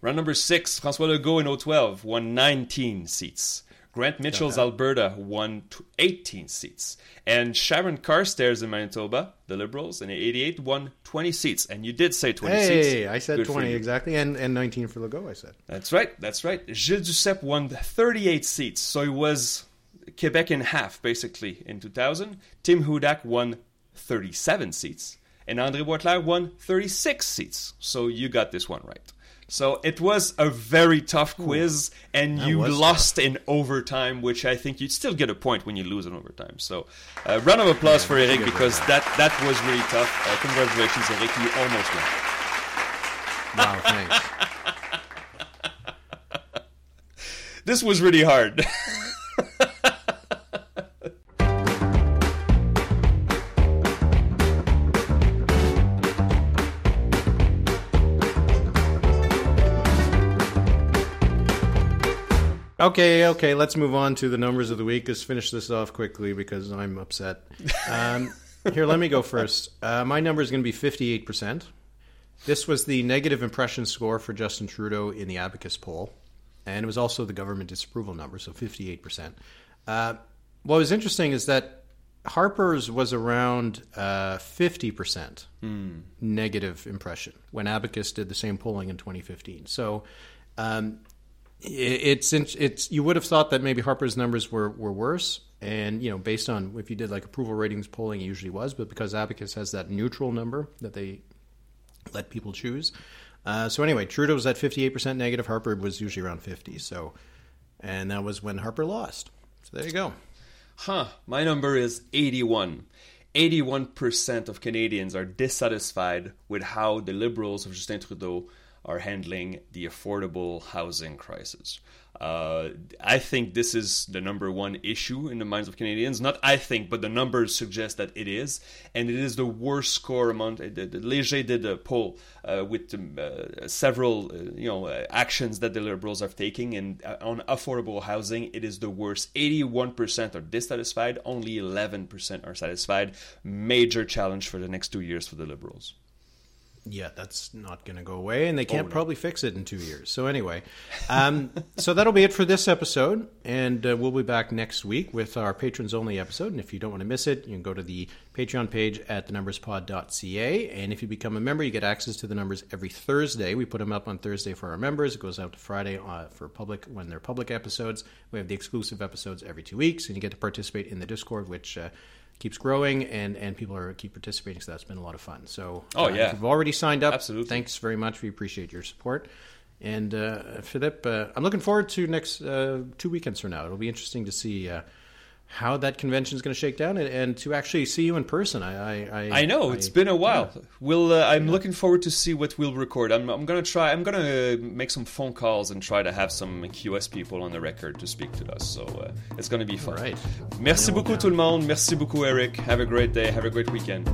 Round number 6, François Legault in 012 won 19 seats. Grant Mitchell's Alberta won 18 seats. And Sharon Carstairs in Manitoba, the Liberals, in 88 won 20 seats. And you did say 20 seats. Hey, I said Good 20 exactly, and, and 19 for Legault, I said. That's right. That's right. Gilles Duceppe won 38 seats, so it was Quebec in half basically in 2000. Tim Hudak won 37 seats, and André Boisclair won 36 seats. So you got this one right. So it was a very tough quiz, and you lost in overtime, which I think you'd still get a point when you lose in overtime. So, uh, round of applause for Eric because that that was really tough. Uh, congratulations, Eric! You almost won. Wow, thanks. This was really hard. Okay, okay, let's move on to the numbers of the week. Let's finish this off quickly because I'm upset. Um, here, let me go first. Uh, my number is going to be 58%. This was the negative impression score for Justin Trudeau in the Abacus poll, and it was also the government disapproval number, so 58%. Uh, what was interesting is that Harper's was around uh, 50% negative impression when Abacus did the same polling in 2015. So um, it's it's you would have thought that maybe Harper's numbers were, were worse, and you know, based on if you did like approval ratings polling, it usually was, but because Abacus has that neutral number that they let people choose. Uh, so anyway, Trudeau was at 58% negative. Harper was usually around 50. So, and that was when Harper lost. So there you go. Huh. My number is 81. 81% of Canadians are dissatisfied with how the Liberals of Justin Trudeau are handling the affordable housing crisis. Uh, I think this is the number one issue in the minds of Canadians. Not I think, but the numbers suggest that it is, and it is the worst score among. The, the Leger did a poll uh, with uh, several, uh, you know, uh, actions that the Liberals are taking, and uh, on affordable housing, it is the worst. Eighty-one percent are dissatisfied. Only eleven percent are satisfied. Major challenge for the next two years for the Liberals. Yeah, that's not going to go away, and they can't oh, no. probably fix it in two years. So anyway, um, so that'll be it for this episode, and uh, we'll be back next week with our patrons only episode. And if you don't want to miss it, you can go to the Patreon page at thenumberspod.ca, and if you become a member, you get access to the numbers every Thursday. We put them up on Thursday for our members. It goes out to Friday uh, for public when they're public episodes. We have the exclusive episodes every two weeks, and you get to participate in the Discord, which. Uh, keeps growing and and people are keep participating so that's been a lot of fun. So oh uh, yeah. you've already signed up absolutely. thanks very much. We appreciate your support. And uh, Philippe, uh, I'm looking forward to next uh, two weekends from now. It'll be interesting to see uh, how that convention is going to shake down and, and, to actually see you in person. I I, I, I know it's been a while. Yeah. We'll uh, I'm yeah. looking forward to see what we'll record. I'm I'm gonna try. I'm gonna make some phone calls and try to have some QS people on the record to speak to us. So uh, it's gonna be fun. Right. Merci beaucoup tout le monde. Merci beaucoup Eric. Have a great day. Have a great weekend.